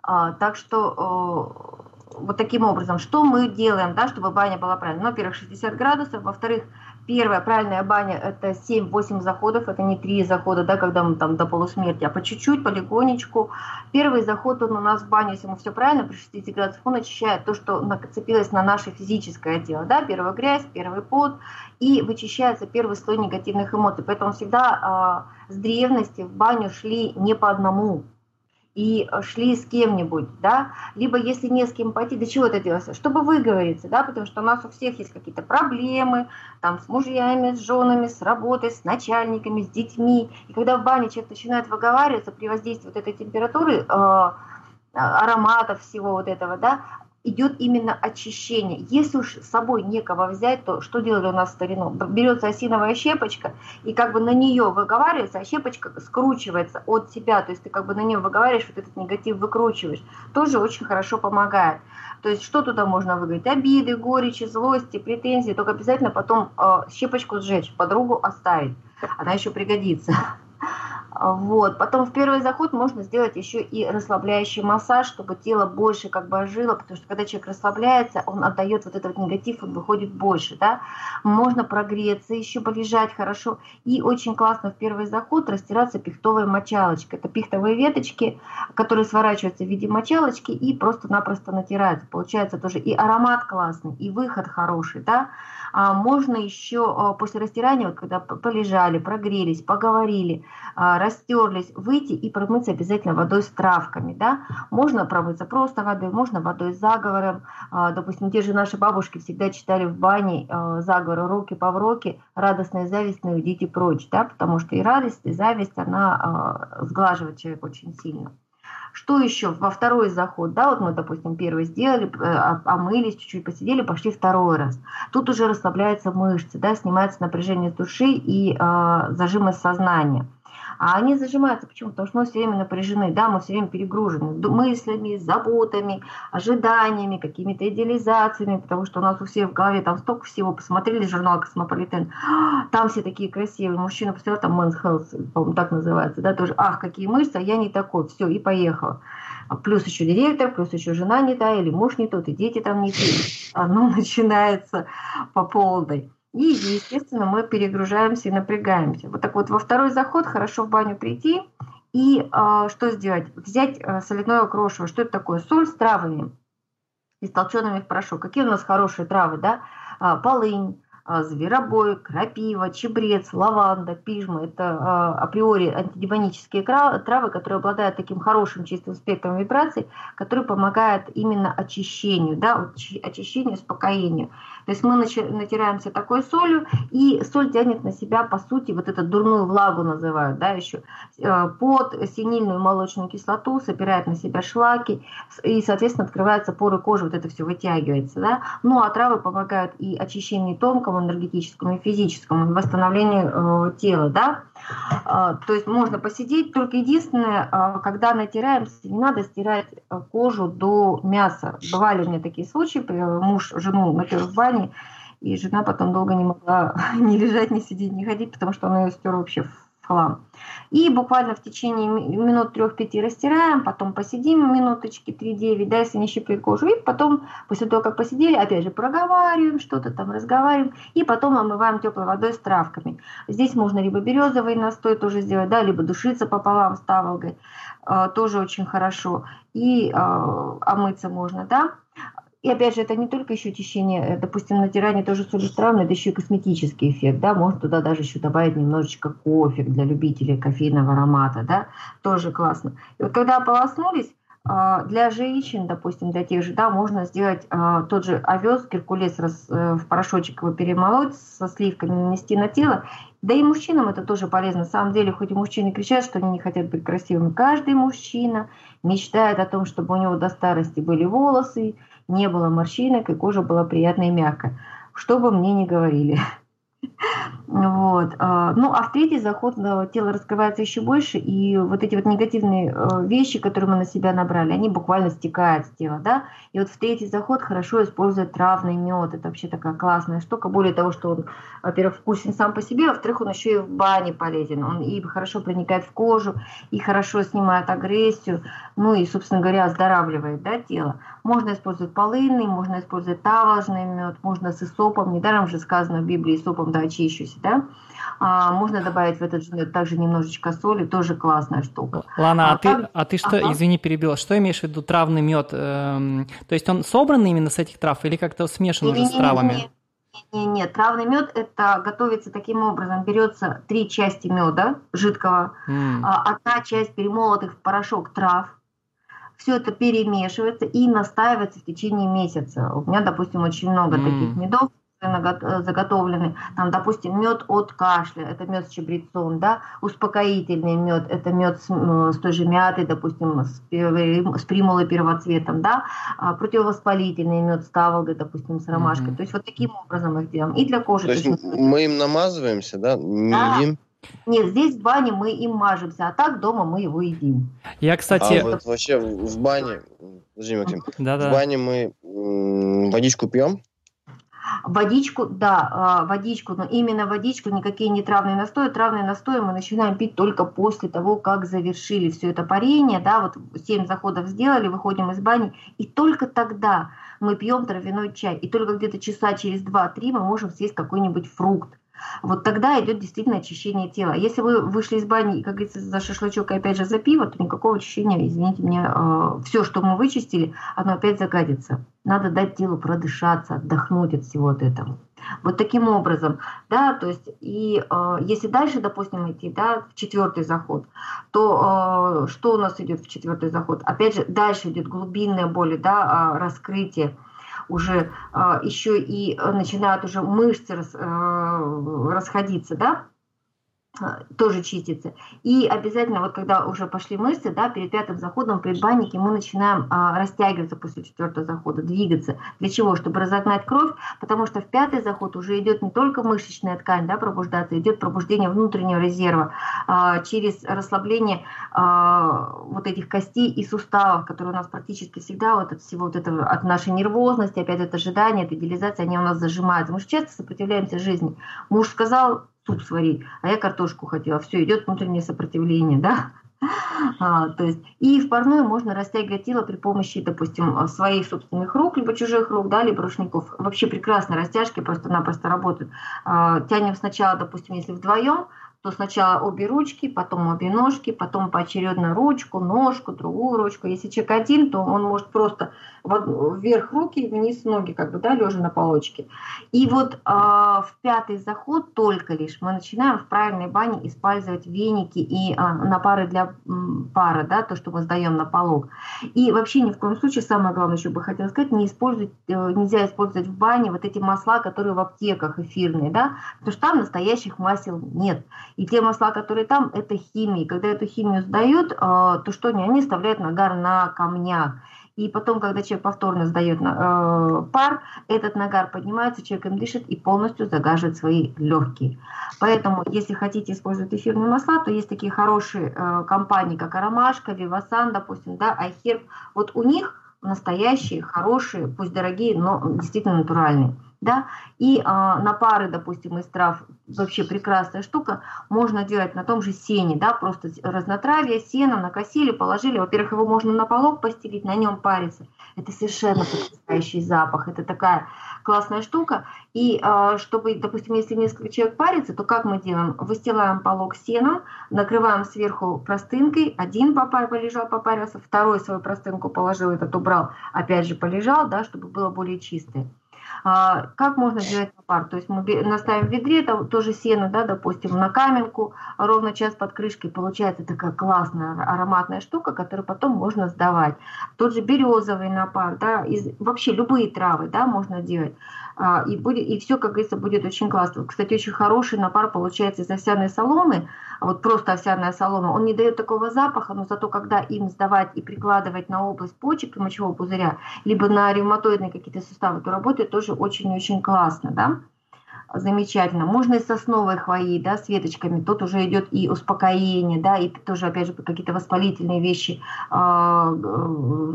А, так что э, вот таким образом, что мы делаем, да, чтобы баня была правильной? Ну, во-первых, 60 градусов, во-вторых, Первая правильная баня – это 7-8 заходов, это не 3 захода, да, когда мы там до полусмерти, а по чуть-чуть, полигонечку. Первый заход, он у нас в баню, если мы все правильно, при 60 градусах, он очищает то, что нацепилось на наше физическое тело, да, первая грязь, первый пот, и вычищается первый слой негативных эмоций. Поэтому всегда э, с древности в баню шли не по одному, и шли с кем-нибудь, да, либо если не с кем пойти, для чего это делается? Чтобы выговориться, да, потому что у нас у всех есть какие-то проблемы, там, с мужьями, с женами, с работой, с начальниками, с детьми, и когда в бане человек начинает выговариваться при воздействии вот этой температуры, э, ароматов всего вот этого, да, идет именно очищение. Если уж с собой некого взять, то что делали у нас в старину? Берется осиновая щепочка, и как бы на нее выговаривается, а щепочка скручивается от себя, то есть ты как бы на нее выговариваешь, вот этот негатив выкручиваешь. Тоже очень хорошо помогает. То есть что туда можно выговорить? Обиды, горечи, злости, претензии, только обязательно потом э, щепочку сжечь, подругу оставить. Она еще пригодится. Вот. Потом в первый заход можно сделать еще и расслабляющий массаж, чтобы тело больше как бы ожило, потому что когда человек расслабляется, он отдает вот этот негатив, он выходит больше, да. Можно прогреться, еще полежать хорошо. И очень классно в первый заход растираться пихтовой мочалочкой. Это пихтовые веточки, которые сворачиваются в виде мочалочки и просто-напросто натираются. Получается тоже и аромат классный, и выход хороший, да. А можно еще а, после растирания, вот когда полежали, прогрелись, поговорили, а, растерлись, выйти и промыться обязательно водой с травками. Да? Можно промыться просто водой, можно водой с заговором. Допустим, те же наши бабушки всегда читали в бане заговор «Руки по вроке, радостная зависть, не уйдите прочь», да? потому что и радость, и зависть, она сглаживает человека очень сильно. Что еще? Во второй заход, да, вот мы, допустим, первый сделали, э, омылись, чуть-чуть посидели, пошли второй раз. Тут уже расслабляются мышцы, да, снимается напряжение с души и э, зажимы сознания. А они зажимаются. Почему? Потому что мы все время напряжены, да, мы все время перегружены мыслями, заботами, ожиданиями, какими-то идеализациями, потому что у нас у всех в голове там столько всего. Посмотрели журнал «Cosmopolitan», там все такие красивые. Мужчина посмотрел, там «Men's Health», по-моему, так называется, да, тоже, ах, какие мышцы, а я не такой, все, и поехал. А плюс еще директор, плюс еще жена не та, или муж не тот, и дети там не те. Оно начинается по полной. И, естественно, мы перегружаемся и напрягаемся. Вот так вот во второй заход хорошо в баню прийти и э, что сделать? Взять э, соляное крошево. Что это такое? Соль с травами, истолченными в порошок. Какие у нас хорошие травы, да? А, полынь, а, зверобой, крапива, чебрец, лаванда, пижма. Это априори антидемонические травы, которые обладают таким хорошим чистым спектром вибраций, которые помогают именно очищению, да, очищению, успокоению. То есть мы натираемся такой солью, и соль тянет на себя, по сути, вот эту дурную влагу называют, да, еще, э, под синильную молочную кислоту, собирает на себя шлаки, и, соответственно, открываются поры кожи, вот это все вытягивается, да. Ну, а травы помогают и очищению тонкому, энергетическому, и физическому, восстановлению э, тела, да. А, то есть можно посидеть, только единственное, а, когда натираемся, не надо стирать э, кожу до мяса. Бывали у меня такие случаи, муж жену натер в бане, и жена потом долго не могла ни лежать, ни сидеть, ни ходить, потому что она ее стера вообще в хлам. И буквально в течение минут трех-пяти растираем, потом посидим минуточки 3-9, да, если не щиплет кожу, и потом, после того, как посидели, опять же проговариваем что-то там, разговариваем, и потом омываем теплой водой с травками. Здесь можно либо березовый настой тоже сделать, да, либо душиться пополам с таволгой, э, тоже очень хорошо, и э, омыться можно, да. И опять же, это не только еще течение, э, допустим, натирание тоже соли травы, это еще и косметический эффект, да, можно туда даже еще добавить немножечко кофе для любителей кофейного аромата, да, тоже классно. И вот когда ополоснулись, а, для женщин, допустим, для тех же, да, можно сделать а, тот же овес, геркулес раз, э, в порошочек его перемолоть, со сливками нанести на тело. Да и мужчинам это тоже полезно. На самом деле, хоть и мужчины кричат, что они не хотят быть красивыми, каждый мужчина мечтает о том, чтобы у него до старости были волосы, не было морщинок и кожа была приятная и мягкая. Что бы мне ни говорили. Вот. А, ну, а в третий заход тело раскрывается еще больше, и вот эти вот негативные э, вещи, которые мы на себя набрали, они буквально стекают с тела, да. И вот в третий заход хорошо использовать травный мед. Это вообще такая классная штука. Более того, что он, во-первых, вкусен сам по себе, а во-вторых, он еще и в бане полезен. Он и хорошо проникает в кожу, и хорошо снимает агрессию, ну и, собственно говоря, оздоравливает да, тело. Можно использовать полынный, можно использовать таволжный мед, можно с исопом. Недаром же сказано в Библии, исопом да очищусь, да. А, можно добавить в этот же мед также немножечко соли, тоже классная штука. Лана, а, а, ты, а ты что, ага. извини, перебила, что имеешь в виду травный мед? Эм, то есть он собран именно с этих трав или как-то смешан уже с травами? Нет, нет, нет, травный мед это готовится таким образом: берется три части меда жидкого, mm. одна часть перемолотых в порошок трав, все это перемешивается и настаивается в течение месяца. У меня, допустим, очень много mm. таких медов заготовлены, там, допустим, мед от кашля, это мед с чабрецом, да, успокоительный мед, это мед с, с той же мятой, допустим, с, с примулой первоцветом, да, а противовоспалительный мед с таволгой, допустим, с ромашкой. Mm-hmm. То есть вот таким образом их делаем. И для кожи. То есть мы им намазываемся, да, не да. едим? Нет, здесь в бане мы им мажемся, а так дома мы его едим. Я, кстати... А вот вообще в бане, подожди, Максим, да -да. в бане мы водичку пьем? Водичку, да, а, водичку, но именно водичку, никакие не травные настои. Травные настои мы начинаем пить только после того, как завершили все это парение, да, вот 7 заходов сделали, выходим из бани, и только тогда мы пьем травяной чай, и только где-то часа через 2-3 мы можем съесть какой-нибудь фрукт вот тогда идет действительно очищение тела. Если вы вышли из бани, как говорится, за шашлычок и опять же за пиво, то никакого очищения, извините меня, э, все, что мы вычистили, оно опять загадится. Надо дать телу продышаться, отдохнуть от всего от этого. Вот таким образом, да, то есть и э, если дальше, допустим, идти, да, в четвертый заход, то э, что у нас идет в четвертый заход? Опять же, дальше идет глубинная боль, да, э, раскрытие уже а, еще и э, начинают уже мышцы э, расходиться, да, тоже чистится. И обязательно, вот когда уже пошли мышцы, да, перед пятым заходом, при баннике мы начинаем а, растягиваться после четвертого захода, двигаться. Для чего? Чтобы разогнать кровь, потому что в пятый заход уже идет не только мышечная ткань, да, пробуждаться, идет пробуждение внутреннего резерва а, через расслабление а, вот этих костей и суставов, которые у нас практически всегда вот от всего вот этого, от нашей нервозности, опять от ожидания, от идеализации, они у нас зажимаются. Мы же часто сопротивляемся жизни. Муж сказал, суп сварить, а я картошку хотела. Все, идет внутреннее сопротивление, да? А, то есть, и в парную можно растягивать тело при помощи, допустим, своих собственных рук, либо чужих рук, да, либо ручников. Вообще прекрасно растяжки просто-напросто работают. А, тянем сначала, допустим, если вдвоем, то сначала обе ручки, потом обе ножки, потом поочередно ручку, ножку, другую ручку. Если человек один, то он может просто вверх руки, вниз ноги, как бы, да, лежа на полочке. И вот э, в пятый заход только лишь мы начинаем в правильной бане использовать веники и э, напары для пара, да, то, что мы сдаем на полок. И вообще ни в коем случае, самое главное, еще бы хотела сказать, не использовать, э, нельзя использовать в бане вот эти масла, которые в аптеках эфирные, да, потому что там настоящих масел нет. И те масла, которые там, это химия. Когда эту химию сдают, э, то что они? Они оставляют нагар на камнях. И потом, когда человек повторно сдает э, пар, этот нагар поднимается, человек им дышит и полностью загаживает свои легкие. Поэтому, если хотите использовать эфирные масла, то есть такие хорошие э, компании, как Аромашка, Вивасан, допустим, да, Айхерб. Вот у них настоящие, хорошие, пусть дорогие, но действительно натуральные да, и а, на пары, допустим, из трав вообще прекрасная штука, можно делать на том же сене, да, просто разнотравие, сено накосили, положили, во-первых, его можно на полок постелить, на нем париться, это совершенно потрясающий запах, это такая классная штука, и а, чтобы, допустим, если несколько человек парится, то как мы делаем? Выстилаем полок сеном, накрываем сверху простынкой, один попар полежал, попарился, второй свою простынку положил, этот убрал, опять же полежал, да, чтобы было более чистое. А, как можно сделать напар? То есть мы наставим в ведре, там тоже сено, да, допустим, на каменку, ровно час под крышкой, получается такая классная ароматная штука, которую потом можно сдавать. Тот же березовый напар, да, из, вообще любые травы, да, можно делать. А, и, будет, и все, как говорится, будет очень классно. Кстати, очень хороший напар получается из овсяной соломы, вот просто овсяная солома, он не дает такого запаха, но зато когда им сдавать и прикладывать на область почек и мочевого пузыря, либо на ревматоидные какие-то суставы, то работает тоже очень-очень классно, да замечательно. Можно и сосновой хвои, да, с веточками. Тут уже идет и успокоение, да, и тоже, опять же, какие-то воспалительные вещи э,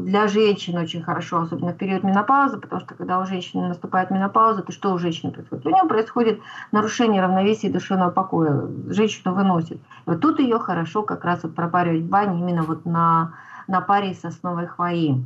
для женщин очень хорошо, особенно в период менопаузы, потому что когда у женщины наступает менопауза, то что у женщины происходит? У нее происходит нарушение равновесия душевного покоя. Женщину выносит. И вот тут ее хорошо как раз вот пропаривать в бане именно вот на, на паре сосновой хвои.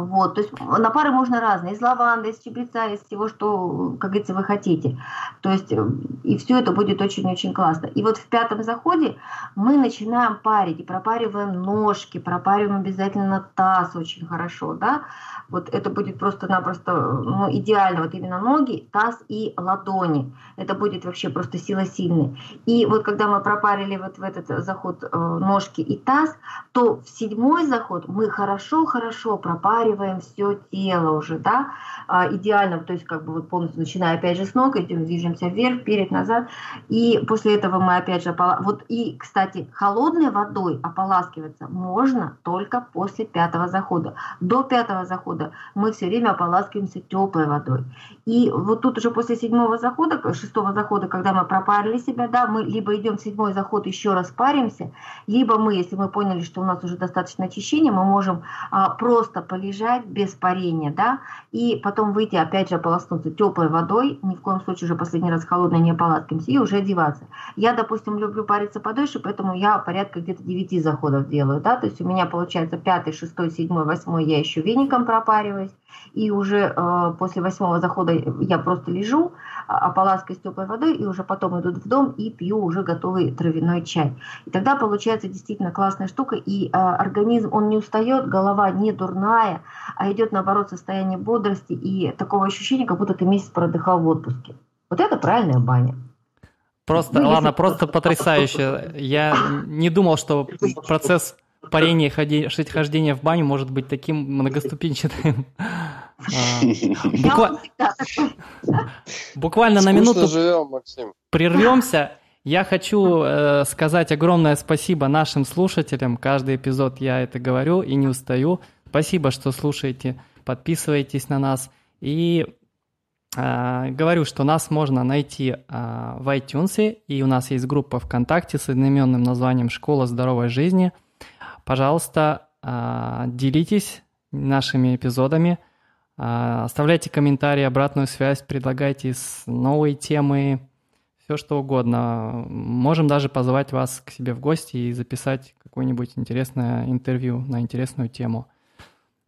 Вот, то есть на пары можно разные, из лаванды, из чебреца, из всего, что, как говорится, вы хотите. То есть э, и все это будет очень-очень классно. И вот в пятом заходе мы начинаем парить и пропариваем ножки, пропариваем обязательно таз очень хорошо, да. Вот это будет просто-напросто ну, идеально, вот именно ноги, таз и ладони. Это будет вообще просто сила сильная. И вот когда мы пропарили вот в этот заход э, ножки и таз, то в седьмой заход мы хорошо-хорошо пропариваем все тело уже, да, а, идеально, то есть как бы вот полностью начиная опять же с ног, идем, движемся вверх, вперед, назад, и после этого мы опять же, вот и, кстати, холодной водой ополаскиваться можно только после пятого захода. До пятого захода мы все время ополаскиваемся теплой водой. И вот тут уже после седьмого захода, шестого захода, когда мы пропарили себя, да, мы либо идем в седьмой заход, еще раз паримся, либо мы, если мы поняли, что у нас уже достаточно очищения, мы можем а, просто полежать полежать без парения, да, и потом выйти, опять же, ополоснуться теплой водой, ни в коем случае уже последний раз холодной не ополаскиваемся, и уже одеваться. Я, допустим, люблю париться подольше, поэтому я порядка где-то 9 заходов делаю, да, то есть у меня получается 5, 6, 7, 8 я еще веником пропариваюсь, и уже э, после восьмого захода я просто лежу, а, ополаскиваюсь теплой водой, и уже потом иду в дом и пью уже готовый травяной чай. И тогда получается действительно классная штука, и э, организм, он не устает, голова не дурная, а идет наоборот состояние бодрости и такого ощущения, как будто ты месяц продыхал в отпуске. Вот это правильная баня. Просто, ну, ладно, просто потрясающе. Я не думал, что процесс парение, ходи, хождение в баню может быть таким многоступенчатым. А, буквально на минуту прервемся. Я хочу э, сказать огромное спасибо нашим слушателям. Каждый эпизод я это говорю и не устаю. Спасибо, что слушаете, подписывайтесь на нас. И э, говорю, что нас можно найти э, в iTunes, и у нас есть группа ВКонтакте с одноименным названием «Школа здоровой жизни». Пожалуйста, а, делитесь нашими эпизодами, а, оставляйте комментарии, обратную связь, предлагайте новые темы, все что угодно. Можем даже позвать вас к себе в гости и записать какое-нибудь интересное интервью на интересную тему.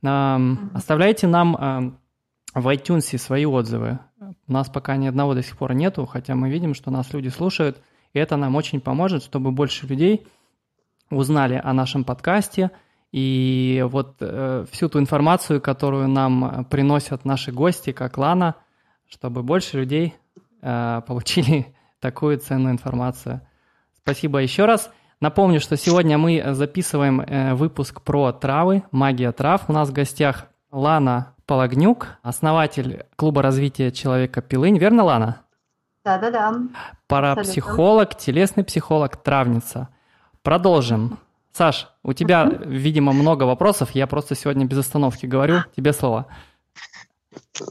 Оставляйте нам в iTunes свои отзывы. У нас пока ни одного до сих пор нету, хотя мы видим, что нас люди слушают, и это нам очень поможет, чтобы больше людей – узнали о нашем подкасте. И вот э, всю ту информацию, которую нам приносят наши гости, как Лана, чтобы больше людей э, получили такую ценную информацию. Спасибо еще раз. Напомню, что сегодня мы записываем э, выпуск про травы, магия трав. У нас в гостях Лана Пологнюк, основатель клуба развития человека Пилынь. Верно, Лана? Да-да-да. Парапсихолог, телесный психолог, травница. Продолжим. Саш, у тебя, видимо, много вопросов. Я просто сегодня без остановки говорю. Тебе слово.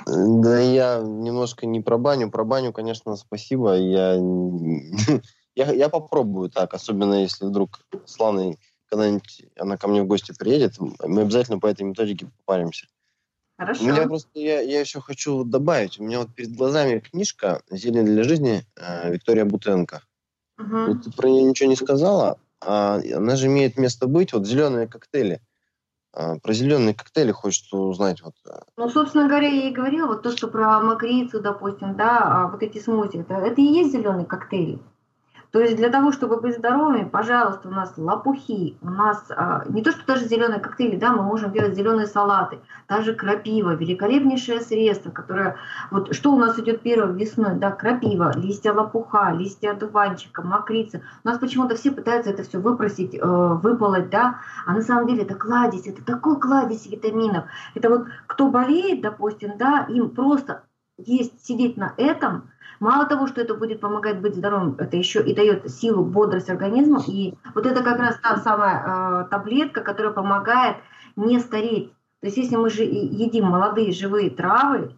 Да я немножко не про баню. Про баню, конечно, спасибо. Я, я, я попробую так, особенно если вдруг с Ланой когда-нибудь она ко мне в гости приедет, мы обязательно по этой методике попаримся. Хорошо. У меня просто, я, я еще хочу добавить, у меня вот перед глазами книжка «Зелень для жизни» э, Виктория Бутенко. Угу. Ты про нее ничего не сказала, она же имеет место быть. Вот зеленые коктейли. А, про зеленые коктейли хочется узнать. Вот. Э. Ну, собственно говоря, я и говорила, вот то, что про макрицу, допустим, да, а вот эти смузи, это, это и есть зеленые коктейли. То есть для того, чтобы быть здоровыми, пожалуйста, у нас лопухи, у нас а, не то, что даже зеленые коктейли, да, мы можем делать зеленые салаты, даже крапива, великолепнейшее средство, которое, вот что у нас идет первым весной, да, крапива, листья лопуха, листья одуванчика, мокрица. У нас почему-то все пытаются это все выпросить, э, выполоть, да, а на самом деле это кладезь, это такой кладезь витаминов. Это вот кто болеет, допустим, да, им просто есть сидеть на этом, Мало того, что это будет помогать быть здоровым, это еще и дает силу, бодрость организма. И вот это как раз та самая э, таблетка, которая помогает не стареть. То есть если мы же едим молодые живые травы,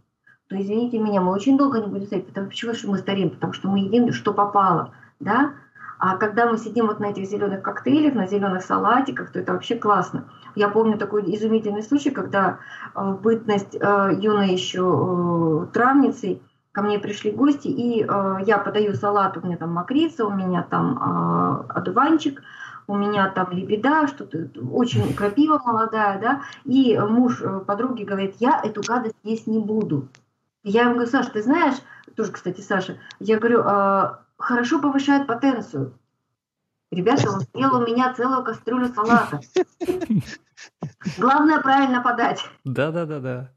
то, извините меня, мы очень долго не будем стареть. Потому почему что мы стареем? Потому что мы едим, что попало. Да? А когда мы сидим вот на этих зеленых коктейлях, на зеленых салатиках, то это вообще классно. Я помню такой изумительный случай, когда э, в бытность э, юной еще э, травницей ко мне пришли гости, и э, я подаю салат, у меня там мокрица, у меня там э, одуванчик, у меня там лебеда, что-то очень крапива молодая, да, и муж э, подруги говорит, я эту гадость есть не буду. Я ему говорю, Саша, ты знаешь, тоже, кстати, Саша, я говорю, э, хорошо повышает потенцию. Ребята, он съел у меня целую кастрюлю салата. Главное правильно подать. Да-да-да-да.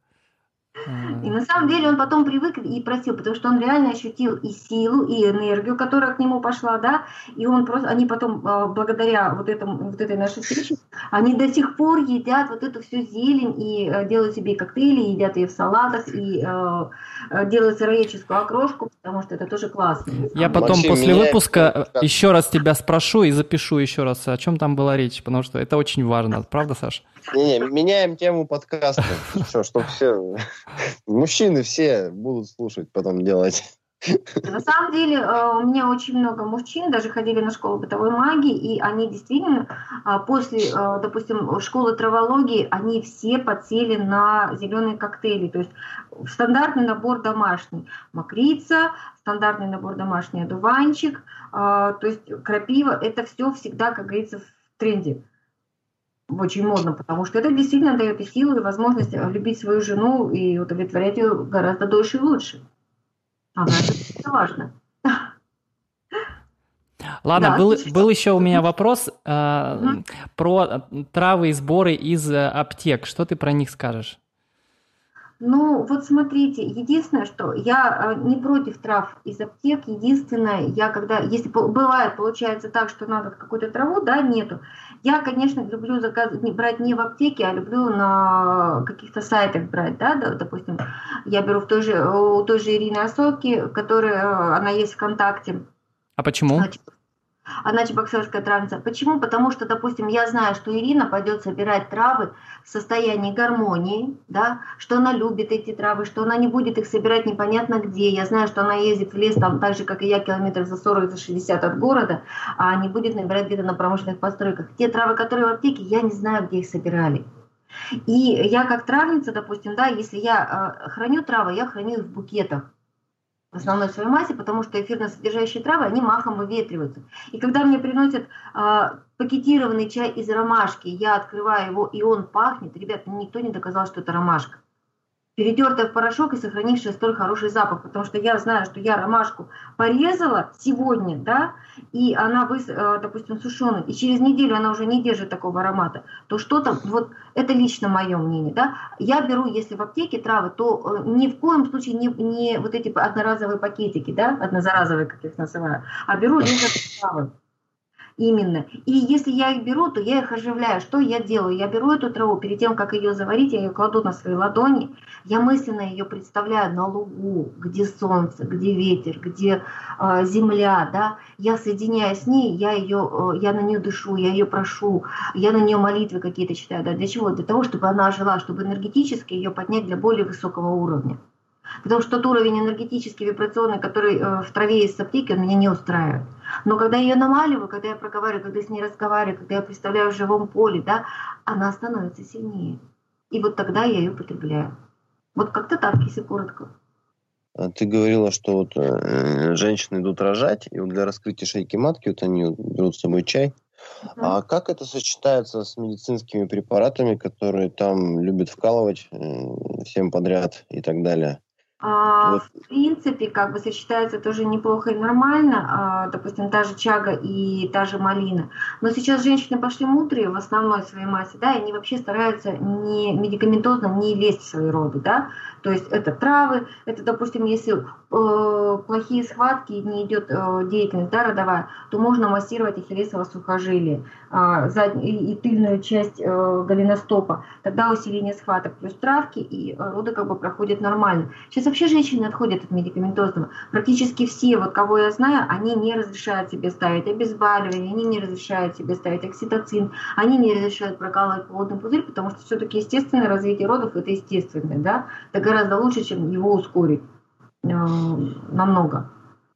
И на самом деле он потом привык и просил, потому что он реально ощутил и силу, и энергию, которая к нему пошла, да, и он просто, они потом, а, благодаря вот, этому, вот этой нашей встрече, они до сих пор едят вот эту всю зелень и э, делают себе коктейли, едят ее в салатах, и э, э, делают сыроедческую окрошку, потому что это тоже классно. Я потом Максим, после выпуска еще раз тебя спрошу и запишу еще раз, о чем там была речь, потому что это очень важно, правда, Саша? Не, не, меняем тему подкаста. Все, чтобы все... Мужчины все будут слушать, потом делать. На самом деле, э, у меня очень много мужчин, даже ходили на школу бытовой магии, и они действительно а, после, э, допустим, школы травологии, они все подсели на зеленые коктейли. То есть стандартный набор домашний. Макрица, стандартный набор домашний одуванчик, а, то есть крапива, это все всегда, как говорится, в тренде очень модно, потому что это действительно дает и силу, и возможность любить свою жену и удовлетворять ее гораздо дольше и лучше. Ага, это важно. Ладно, да, был, был еще у меня вопрос э, угу. про травы и сборы из э, аптек. Что ты про них скажешь? Ну, вот смотрите, единственное, что я э, не против трав из аптек, единственное, я когда, если бывает, получается так, что надо какую-то траву, да, нету, я, конечно, люблю заказ, не, брать не в аптеке, а люблю на каких-то сайтах брать, да, допустим, я беру в той же, у той же Ирины Осоки, которая, э, она есть ВКонтакте. А почему? Значит, она чебоксарская травница. Почему? Потому что, допустим, я знаю, что Ирина пойдет собирать травы в состоянии гармонии, да, что она любит эти травы, что она не будет их собирать непонятно где. Я знаю, что она ездит в лес там так же, как и я, километров за 40, за 60 от города, а не будет набирать где-то на промышленных постройках. Те травы, которые в аптеке, я не знаю, где их собирали. И я как травница, допустим, да, если я э, храню травы, я храню их в букетах в основной своей массе, потому что эфирно-содержащие травы, они махом выветриваются. И когда мне приносят э, пакетированный чай из ромашки, я открываю его, и он пахнет, ребят, никто не доказал, что это ромашка перетертая в порошок и сохранившая столь хороший запах, потому что я знаю, что я ромашку порезала сегодня, да, и она, выс, э, допустим, сушеная, и через неделю она уже не держит такого аромата, то что-то, вот это лично мое мнение, да, я беру, если в аптеке травы, то э, ни в коем случае не, не вот эти одноразовые пакетики, да, однозаразовые, как я их называю, а беру лишь травы. Именно. И если я их беру, то я их оживляю. Что я делаю? Я беру эту траву, перед тем, как ее заварить, я ее кладу на свои ладони, я мысленно ее представляю на лугу, где солнце, где ветер, где э, земля, да. Я соединяюсь с ней, я ее, э, я на нее дышу, я ее прошу, я на нее молитвы какие-то читаю, да. Для чего? Для того, чтобы она ожила, чтобы энергетически ее поднять для более высокого уровня. Потому что тот уровень энергетический, вибрационный, который э, в траве в аптеке, он меня не устраивает. Но когда я ее намаливаю, когда я проговариваю, когда я с ней разговариваю, когда я представляю в живом поле, да, она становится сильнее. И вот тогда я ее потребляю. Вот как-то так, если коротко. А ты говорила, что вот э, женщины идут рожать, и вот для раскрытия шейки матки вот они берут с собой чай. Uh-huh. А как это сочетается с медицинскими препаратами, которые там любят вкалывать э, всем подряд и так далее? А, вот. В принципе, как бы сочетается тоже неплохо и нормально, а, допустим, та же чага и та же малина. Но сейчас женщины пошли мудрые в основной своей массе, да, и они вообще стараются не медикаментозно не лезть в свои роды, да. То есть это травы, это, допустим, если э, плохие схватки и не идет э, деятельность да, родовая, то можно массировать ахиллесово сухожилие э, заднюю, и, и тыльную часть э, голеностопа. Тогда усиление схваток плюс травки, и роды как бы проходят нормально. Сейчас вообще женщины отходят от медикаментозного. Практически все, вот кого я знаю, они не разрешают себе ставить обезболивание, они не разрешают себе ставить окситоцин, они не разрешают прокалывать плодный пузырь, потому что все-таки естественное развитие родов это естественное, да, так гораздо лучше, чем его ускорить э, намного.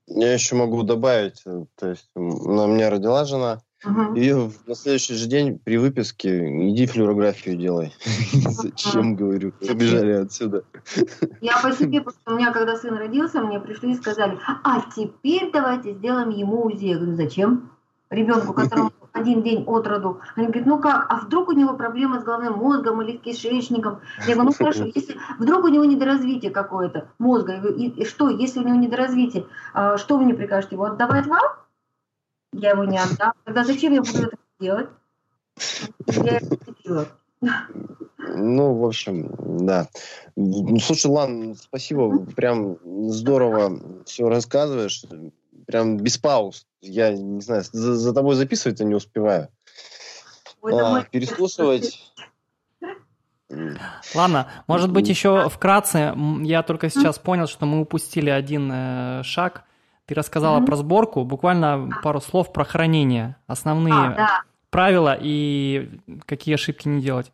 Я еще могу добавить, э, то есть на меня родила жена, Угу. И на следующий же день при выписке иди флюорографию делай. Зачем, говорю, побежали отсюда. Я по себе, потому что у меня, когда сын родился, мне пришли и сказали, а теперь давайте сделаем ему УЗИ. Я говорю, зачем? Ребенку, которому один день от роду. Они говорят, ну как, а вдруг у него проблемы с головным мозгом или кишечником? Я говорю, ну хорошо, если вдруг у него недоразвитие какое-то мозга, и, и что, если у него недоразвитие, а, что вы мне прикажете, его отдавать вам? Я его не отдам. Тогда зачем я буду это делать? Я это делаю. Ну, в общем, да. Ну, слушай, Лан, спасибо, прям здорово все рассказываешь, прям без пауз. Я не знаю, за, за тобой записывать-то не успеваю. Ой, а, переслушивать. Ладно, может быть, еще вкратце, я только сейчас понял, что мы упустили один э, шаг. Ты рассказала mm-hmm. про сборку, буквально пару слов про хранение, основные а, да. правила и какие ошибки не делать.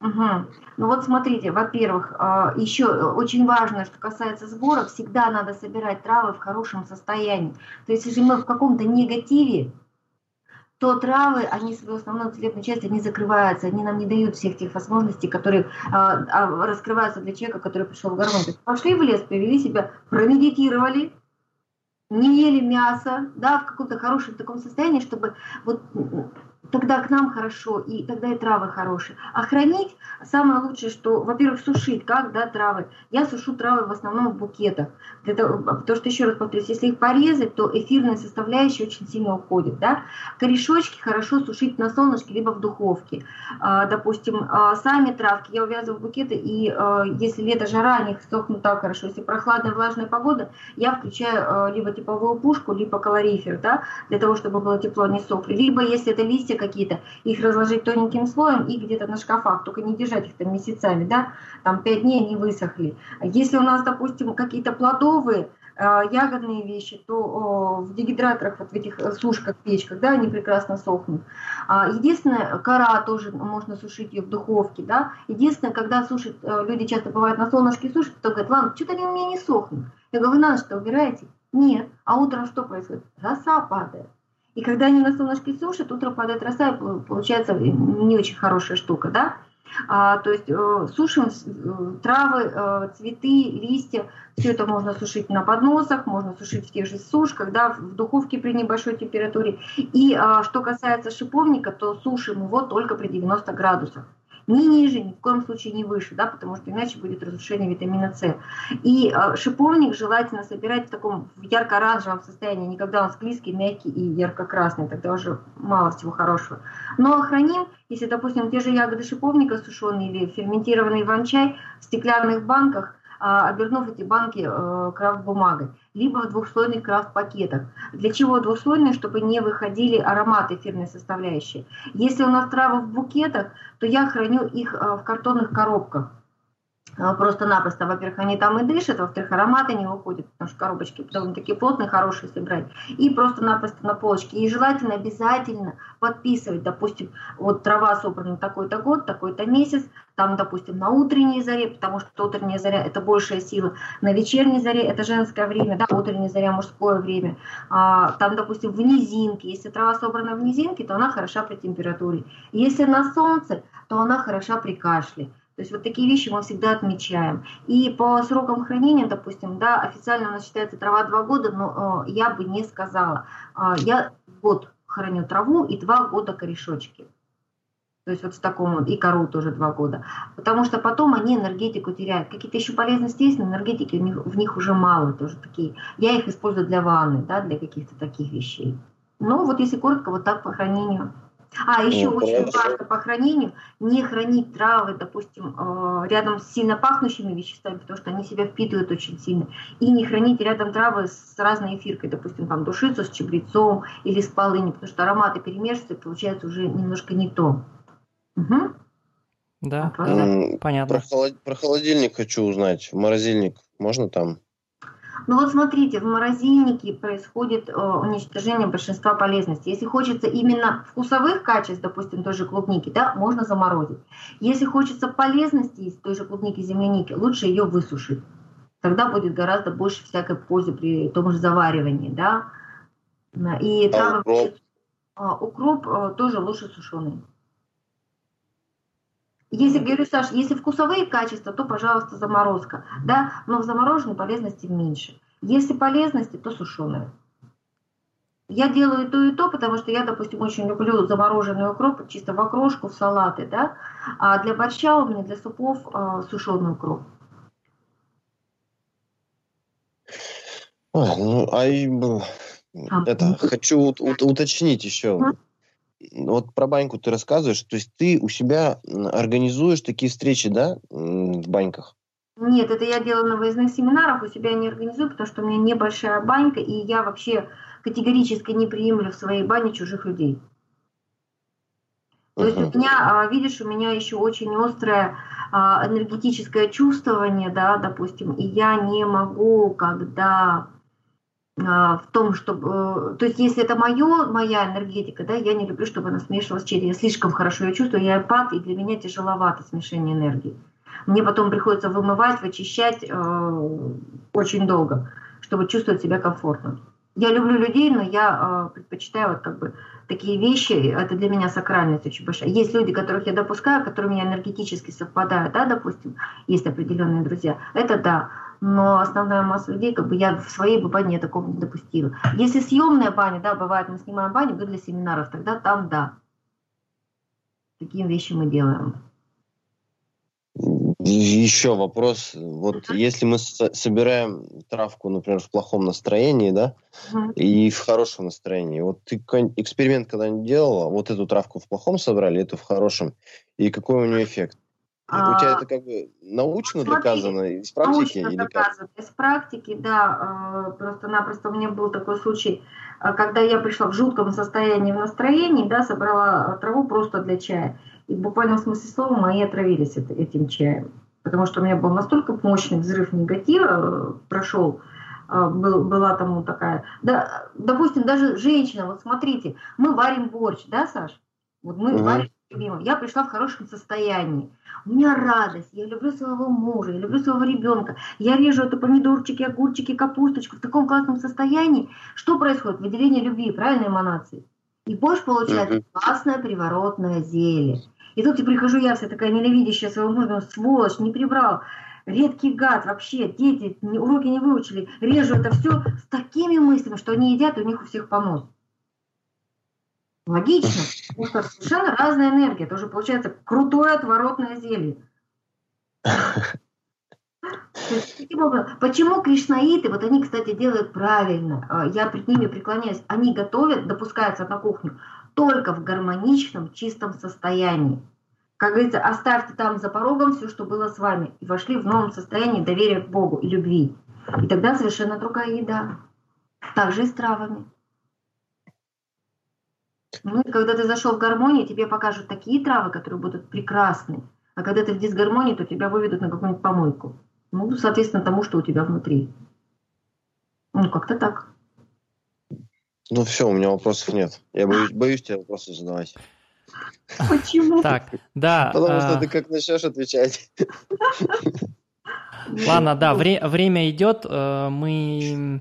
Угу. Ну вот смотрите, во-первых, а, еще очень важно, что касается сбора, всегда надо собирать травы в хорошем состоянии. То есть если мы в каком-то негативе, то травы, они свою основную целебную часть, они закрываются, они нам не дают всех тех возможностей, которые а, а, раскрываются для человека, который пришел в есть пошли в лес, привели себя, промедитировали, не ели мясо, да, в каком-то хорошем таком состоянии, чтобы вот тогда к нам хорошо, и тогда и травы хорошие. А хранить самое лучшее, что, во-первых, сушить, как, да, травы. Я сушу травы в основном в букетах. Того, потому что, еще раз повторюсь, если их порезать, то эфирная составляющая очень сильно уходит, да. Корешочки хорошо сушить на солнышке, либо в духовке. А, допустим, а, сами травки я увязываю в букеты, и а, если лето жара, они сохнут так хорошо. Если прохладная, влажная погода, я включаю а, либо тепловую пушку, либо калорифер, да, для того, чтобы было тепло, не сохли. Либо, если это листья какие-то, их разложить тоненьким слоем и где-то на шкафах, только не держать их там месяцами, да, там пять дней они высохли. Если у нас, допустим, какие-то плодовые, э, ягодные вещи, то в дегидраторах, вот в этих э, сушках, печках, да, они прекрасно сохнут. А, единственное, кора тоже можно сушить ее в духовке, да. Единственное, когда сушат, э, люди часто бывают на солнышке сушат, то говорят, ладно, что-то они у меня не сохнут. Я говорю, вы на что убираете? Нет. А утром что происходит? Роса падает. И когда они на солнышке сушат, утром падает роса, и получается не очень хорошая штука, да? А, то есть э, сушим э, травы, э, цветы, листья, все это можно сушить на подносах, можно сушить в тех же сушках, да, в духовке при небольшой температуре. И а, что касается шиповника, то сушим его только при 90 градусах ни ниже, ни в коем случае не выше, да, потому что иначе будет разрушение витамина С. И э, шиповник желательно собирать в таком ярко-оранжевом состоянии, не когда он склизкий, мягкий и ярко-красный, тогда уже мало всего хорошего. Но храним, если, допустим, те же ягоды шиповника сушеные или ферментированный иван-чай в стеклянных банках, а, обернув эти банки э, крафт-бумагой, либо в двухслойных крафт-пакетах. Для чего двухслойные? Чтобы не выходили ароматы эфирной составляющие. Если у нас травы в букетах, то я храню их э, в картонных коробках. А, просто-напросто, во-первых, они там и дышат, во-вторых, ароматы не выходят, потому что коробочки довольно-таки плотные, хорошие, если брать. И просто-напросто на полочке. И желательно обязательно подписывать, допустим, вот трава собрана такой-то год, такой-то месяц, там, допустим, на утренней заре, потому что утренняя заря – это большая сила, на вечерней заре – это женское время, да, утренняя заря – мужское время. А, там, допустим, в низинке, если трава собрана в низинке, то она хороша при температуре. Если на солнце, то она хороша при кашле. То есть вот такие вещи мы всегда отмечаем. И по срокам хранения, допустим, да, официально у нас считается трава 2 года, но э, я бы не сказала. Э, я год храню траву и 2 года корешочки. То есть вот в таком вот, и кору тоже два года. Потому что потом они энергетику теряют. Какие-то еще полезности есть, но энергетики в них, в них уже мало. Тоже такие. Я их использую для ванны, да, для каких-то таких вещей. Ну вот если коротко, вот так по хранению. А, еще ну, очень важно по хранению не хранить травы, допустим, э, рядом с сильно пахнущими веществами, потому что они себя впитывают очень сильно. И не хранить рядом травы с разной эфиркой, допустим, там душицу с чабрецом или с полынью, потому что ароматы перемешиваются, и получается уже немножко не то. Угу. Да, понятно. Про, холод... про холодильник хочу узнать. Морозильник можно там? Ну вот смотрите, в морозильнике происходит э, уничтожение большинства полезностей. Если хочется именно вкусовых качеств, допустим, той же клубники, да, можно заморозить. Если хочется полезности из той же клубники, земляники, лучше ее высушить. Тогда будет гораздо больше всякой пользы при том же заваривании, да. И а травы... Укроп? А, укроп э, тоже лучше сушеный. Если, говорю, Саш, если вкусовые качества, то, пожалуйста, заморозка, да, но в замороженной полезности меньше. Если полезности, то сушеные. Я делаю и то, и то, потому что я, допустим, очень люблю замороженный укроп чисто в окрошку, в салаты, да, а для борща у меня, для супов э, сушеный укроп. Ой, ну, а, и, а это, хочу уточнить еще вот про баньку ты рассказываешь, то есть ты у себя организуешь такие встречи, да, в баньках? Нет, это я делаю на выездных семинарах, у себя не организую, потому что у меня небольшая банька, и я вообще категорически не приемлю в своей бане чужих людей. То есть у меня, а, видишь, у меня еще очень острое а, энергетическое чувствование, да, допустим, и я не могу, когда в том, чтобы, то есть если это мое, моя энергетика, да, я не люблю, чтобы она смешивалась чьей Я слишком хорошо ее чувствую, я эмпат, и для меня тяжеловато смешение энергии. Мне потом приходится вымывать, вычищать э, очень долго, чтобы чувствовать себя комфортно. Я люблю людей, но я э, предпочитаю вот как бы такие вещи, это для меня сакральность очень большая. Есть люди, которых я допускаю, которые у меня энергетически совпадают, да, допустим, есть определенные друзья, это да. Но основная масса людей, как бы я в своей бы бане такого не допустила. Если съемная баня, да, бывает, мы снимаем баню для семинаров, тогда там да. Такие вещи мы делаем. Еще вопрос. Вот если мы собираем травку, например, в плохом настроении, да, uh-huh. и в хорошем настроении, вот ты эксперимент когда-нибудь делала, вот эту травку в плохом собрали, эту в хорошем, и какой у нее эффект? А, у тебя это как бы научно смотри, доказано из практики? Научно или доказано. Как? Из практики, да. Э, просто-напросто у меня был такой случай, э, когда я пришла в жутком состоянии, в настроении, да, собрала траву просто для чая. И в буквальном смысле слова мои отравились этим чаем. Потому что у меня был настолько мощный взрыв негатива, э, прошел, был, была тому такая... Да, допустим, даже женщина, вот смотрите, мы варим борщ, да, Саш? Вот мы угу. варим любимым. Я пришла в хорошем состоянии. У меня радость. Я люблю своего мужа, я люблю своего ребенка. Я режу это помидорчики, огурчики, капусточку в таком классном состоянии. Что происходит? Выделение любви, правильной эманации. И Бош получает uh-huh. классное приворотное зелье. И тут я прихожу я вся такая ненавидящая своего мужа, сволочь, не прибрал. Редкий гад, вообще, дети уроки не выучили. Режу это все с такими мыслями, что они едят, и у них у всех понос. Логично, потому что совершенно разная энергия. Это уже получается крутое отворотное зелье. Почему кришнаиты, вот они, кстати, делают правильно, а, я перед ними преклоняюсь, они готовят, допускаются на кухню только в гармоничном, чистом состоянии. Как говорится, оставьте там за порогом все, что было с вами, и вошли в новом состоянии доверия к Богу и любви. И тогда совершенно другая еда. Так же и с травами. Ну, и когда ты зашел в гармонию, тебе покажут такие травы, которые будут прекрасны. А когда ты в дисгармонии, то тебя выведут на какую-нибудь помойку. Ну, соответственно, тому, что у тебя внутри. Ну, как-то так. Ну, все, у меня вопросов нет. Я боюсь, боюсь тебе вопросы задавать. Почему? Так, да. Потому что а, ты как начнешь отвечать. Ладно, да, время идет. Э, мы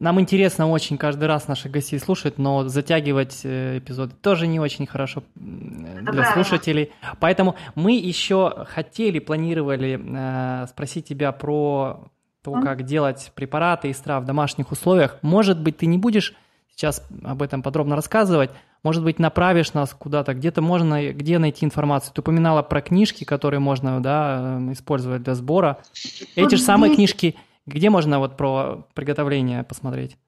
нам интересно очень каждый раз наших гостей слушать, но затягивать э, эпизоды тоже не очень хорошо для Правильно. слушателей. Поэтому мы еще хотели, планировали э, спросить тебя про то, как делать препараты из трав в домашних условиях. Может быть, ты не будешь сейчас об этом подробно рассказывать, может быть, направишь нас куда-то, где-то можно, где найти информацию. Ты упоминала про книжки, которые можно да, э, использовать для сбора. Эти же самые книжки где можно вот про приготовление посмотреть?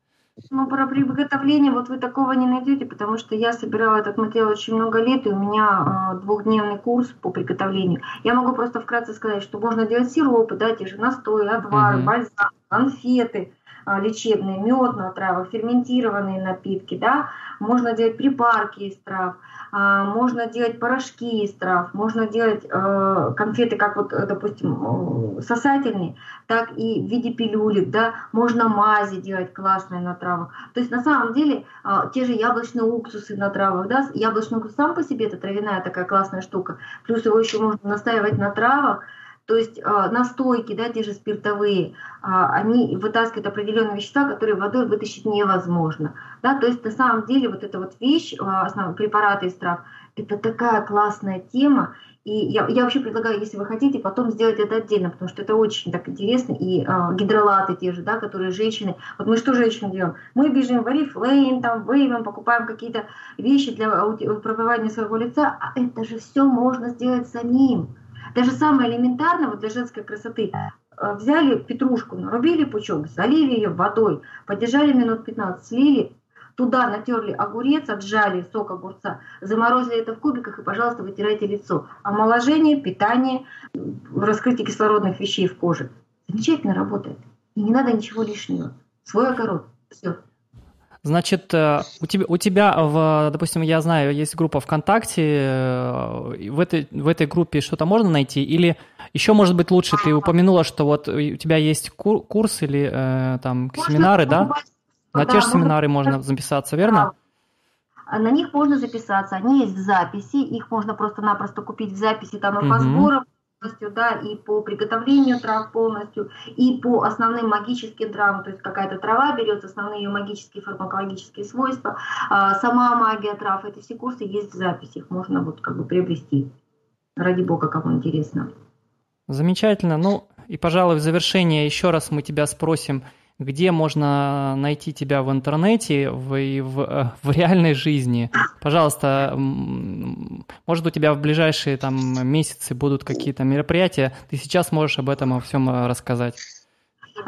Ну, про приготовление вот вы такого не найдете, потому что я собирала этот материал очень много лет, и у меня э, двухдневный курс по приготовлению. Я могу просто вкратце сказать, что можно делать сиропы, да, те же настои, отвары, mm-hmm. бальзам, конфеты, э, лечебные, мед на травах, ферментированные напитки, да, можно делать припарки из трав – а, можно делать порошки из трав, можно делать э, конфеты, как вот, допустим, э, сосательные, так и в виде пилюлек, да, можно мази делать классные на травах. То есть на самом деле а, те же яблочные уксусы на травах, да, яблочный уксус сам по себе это травяная такая классная штука, плюс его еще можно настаивать на травах, то есть э, настойки, да, те же спиртовые, э, они вытаскивают определенные вещества, которые водой вытащить невозможно. Да? То есть на самом деле вот эта вот вещь, э, препараты из трав, это такая классная тема. И я, я вообще предлагаю, если вы хотите, потом сделать это отдельно, потому что это очень так интересно. И э, гидролаты те же, да, которые женщины... Вот мы что женщины делаем? Мы бежим в Арифлейм, там, вейвом, покупаем какие-то вещи для промывания своего лица, а это же все можно сделать самим. Даже самое элементарное для женской красоты. Э, взяли петрушку, нарубили пучок, залили ее водой, подержали минут 15, слили, туда натерли огурец, отжали сок огурца, заморозили это в кубиках и, пожалуйста, вытирайте лицо. Омоложение, питание, раскрытие кислородных вещей в коже. Замечательно работает. И не надо ничего лишнего. Свой огород. Все. Значит, э, у тебя, у тебя, в, допустим, я знаю, есть группа ВКонтакте, э, в этой, в этой группе что-то можно найти? Или еще, может быть, лучше, ты упомянула, что вот у тебя есть курс или э, там семинары, да? На те же семинары можно записаться, верно? На них можно записаться, они есть в записи, их можно просто-напросто купить в записи, там и по сборам, полностью, да, и по приготовлению трав полностью, и по основным магическим травам, то есть какая-то трава берется, основные ее магические фармакологические свойства, а, сама магия трав, эти все курсы есть в записи, их можно вот как бы приобрести. Ради бога, кому интересно. Замечательно. Ну и, пожалуй, в завершение еще раз мы тебя спросим – где можно найти тебя в интернете в, и в, э, в реальной жизни. Пожалуйста, может, у тебя в ближайшие там, месяцы будут какие-то мероприятия. Ты сейчас можешь об этом во всем э, рассказать.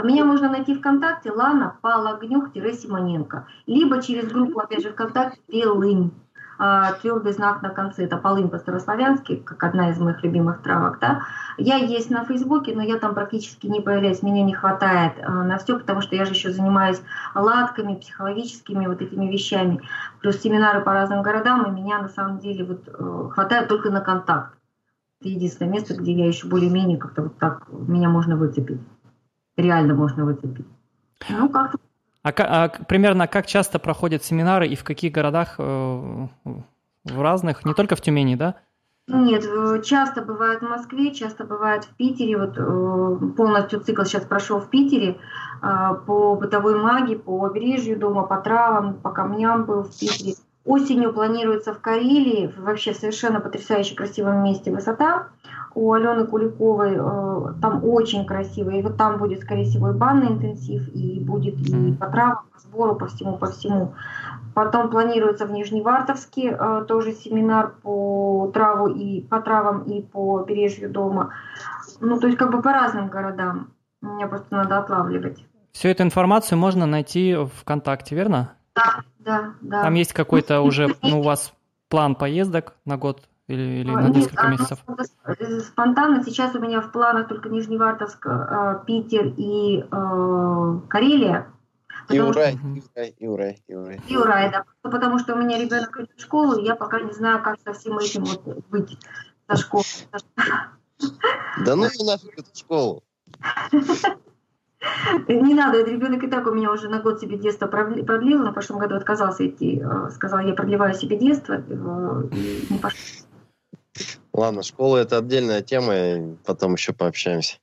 Меня можно найти ВКонтакте Лана Палагнюх-Симоненко, либо через группу, опять же, ВКонтакте Белынь. А, твердый знак на конце, это полынь по-старославянски, как одна из моих любимых травок, да. Я есть на Фейсбуке, но я там практически не появляюсь, меня не хватает а, на все, потому что я же еще занимаюсь ладками, психологическими вот этими вещами, плюс семинары по разным городам, и меня на самом деле вот э, хватает только на контакт. Это единственное место, где я еще более-менее как-то вот так меня можно выцепить. Реально можно выцепить. Ну, как-то а, а примерно как часто проходят семинары и в каких городах? Э, в разных, не только в Тюмени, да? Нет, э, часто бывает в Москве, часто бывает в Питере. Вот э, полностью цикл сейчас прошел в Питере по бытовой магии, по побережью дома, по травам, по камням был в Питере. Осенью планируется в Карелии, вообще совершенно потрясающе красивом месте высота у Алены Куликовой. Э, там очень красиво. И вот там будет, скорее всего, и банный интенсив, и будет и по травам, по сбору, по всему, по всему. Потом планируется в Нижневартовске э, тоже семинар по траву и по травам и по побережью дома. Ну, то есть как бы по разным городам. Мне просто надо отлавливать. Всю эту информацию можно найти ВКонтакте, верно? Да, да, да. Там есть какой-то уже, ну, у вас план поездок на год или, или на несколько месяцев? Спонтанно сейчас у меня в планах только Нижневартовск, э, Питер и э, Карелия. И Урай, и Урай, и Урай, и Урай. И Урай, да. Потому что у меня ребенок идет в школу, и я пока не знаю, как со всем этим вот быть со школы. Да ну и нафиг эту школу. Не надо, этот ребенок и так у меня уже на год себе детство продлил, на прошлом году отказался идти, э, сказал, я продлеваю себе детство, и не пошел. Ладно, школа это отдельная тема, потом еще пообщаемся.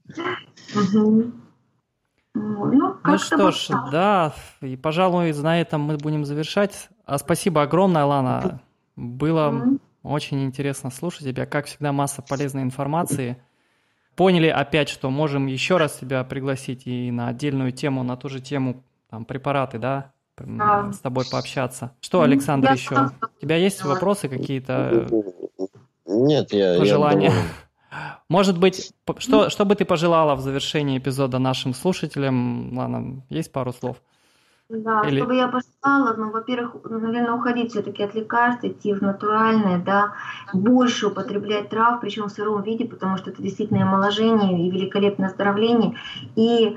Ну, ну что ж, да, и, пожалуй, на этом мы будем завершать. А спасибо огромное, Лана. Было mm-hmm. очень интересно слушать тебя. Как всегда, масса полезной информации. Поняли опять, что можем еще раз тебя пригласить и на отдельную тему, на ту же тему, там, препараты, да, с тобой пообщаться. Что, Александр, mm-hmm. еще? У тебя есть вопросы какие-то? Нет, я... Пожелания. Я Может быть, что, что бы ты пожелала в завершении эпизода нашим слушателям? Ладно, есть пару слов? Да, Или... чтобы я пожелала, ну, во-первых, наверное, уходить все-таки от лекарств, идти в натуральное, да, больше употреблять трав, причем в сыром виде, потому что это действительно омоложение и великолепное оздоровление, и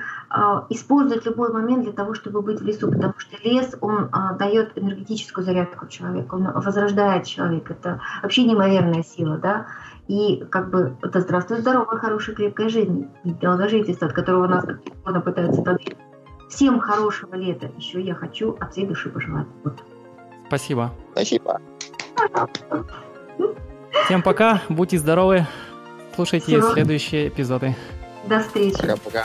использовать любой момент для того, чтобы быть в лесу, потому что лес, он э, дает энергетическую зарядку человеку, он возрождает человека, это вообще неимоверная сила, да, и как бы это здравствуй, здоровая, хорошая, крепкая жизнь, и долгожительство, от которого нас пытаются добиться Всем хорошего лета. Еще я хочу от всей души пожелать. Вот. Спасибо. Спасибо. Всем пока, будьте здоровы, слушайте Всего. следующие эпизоды. До встречи. Пока-пока.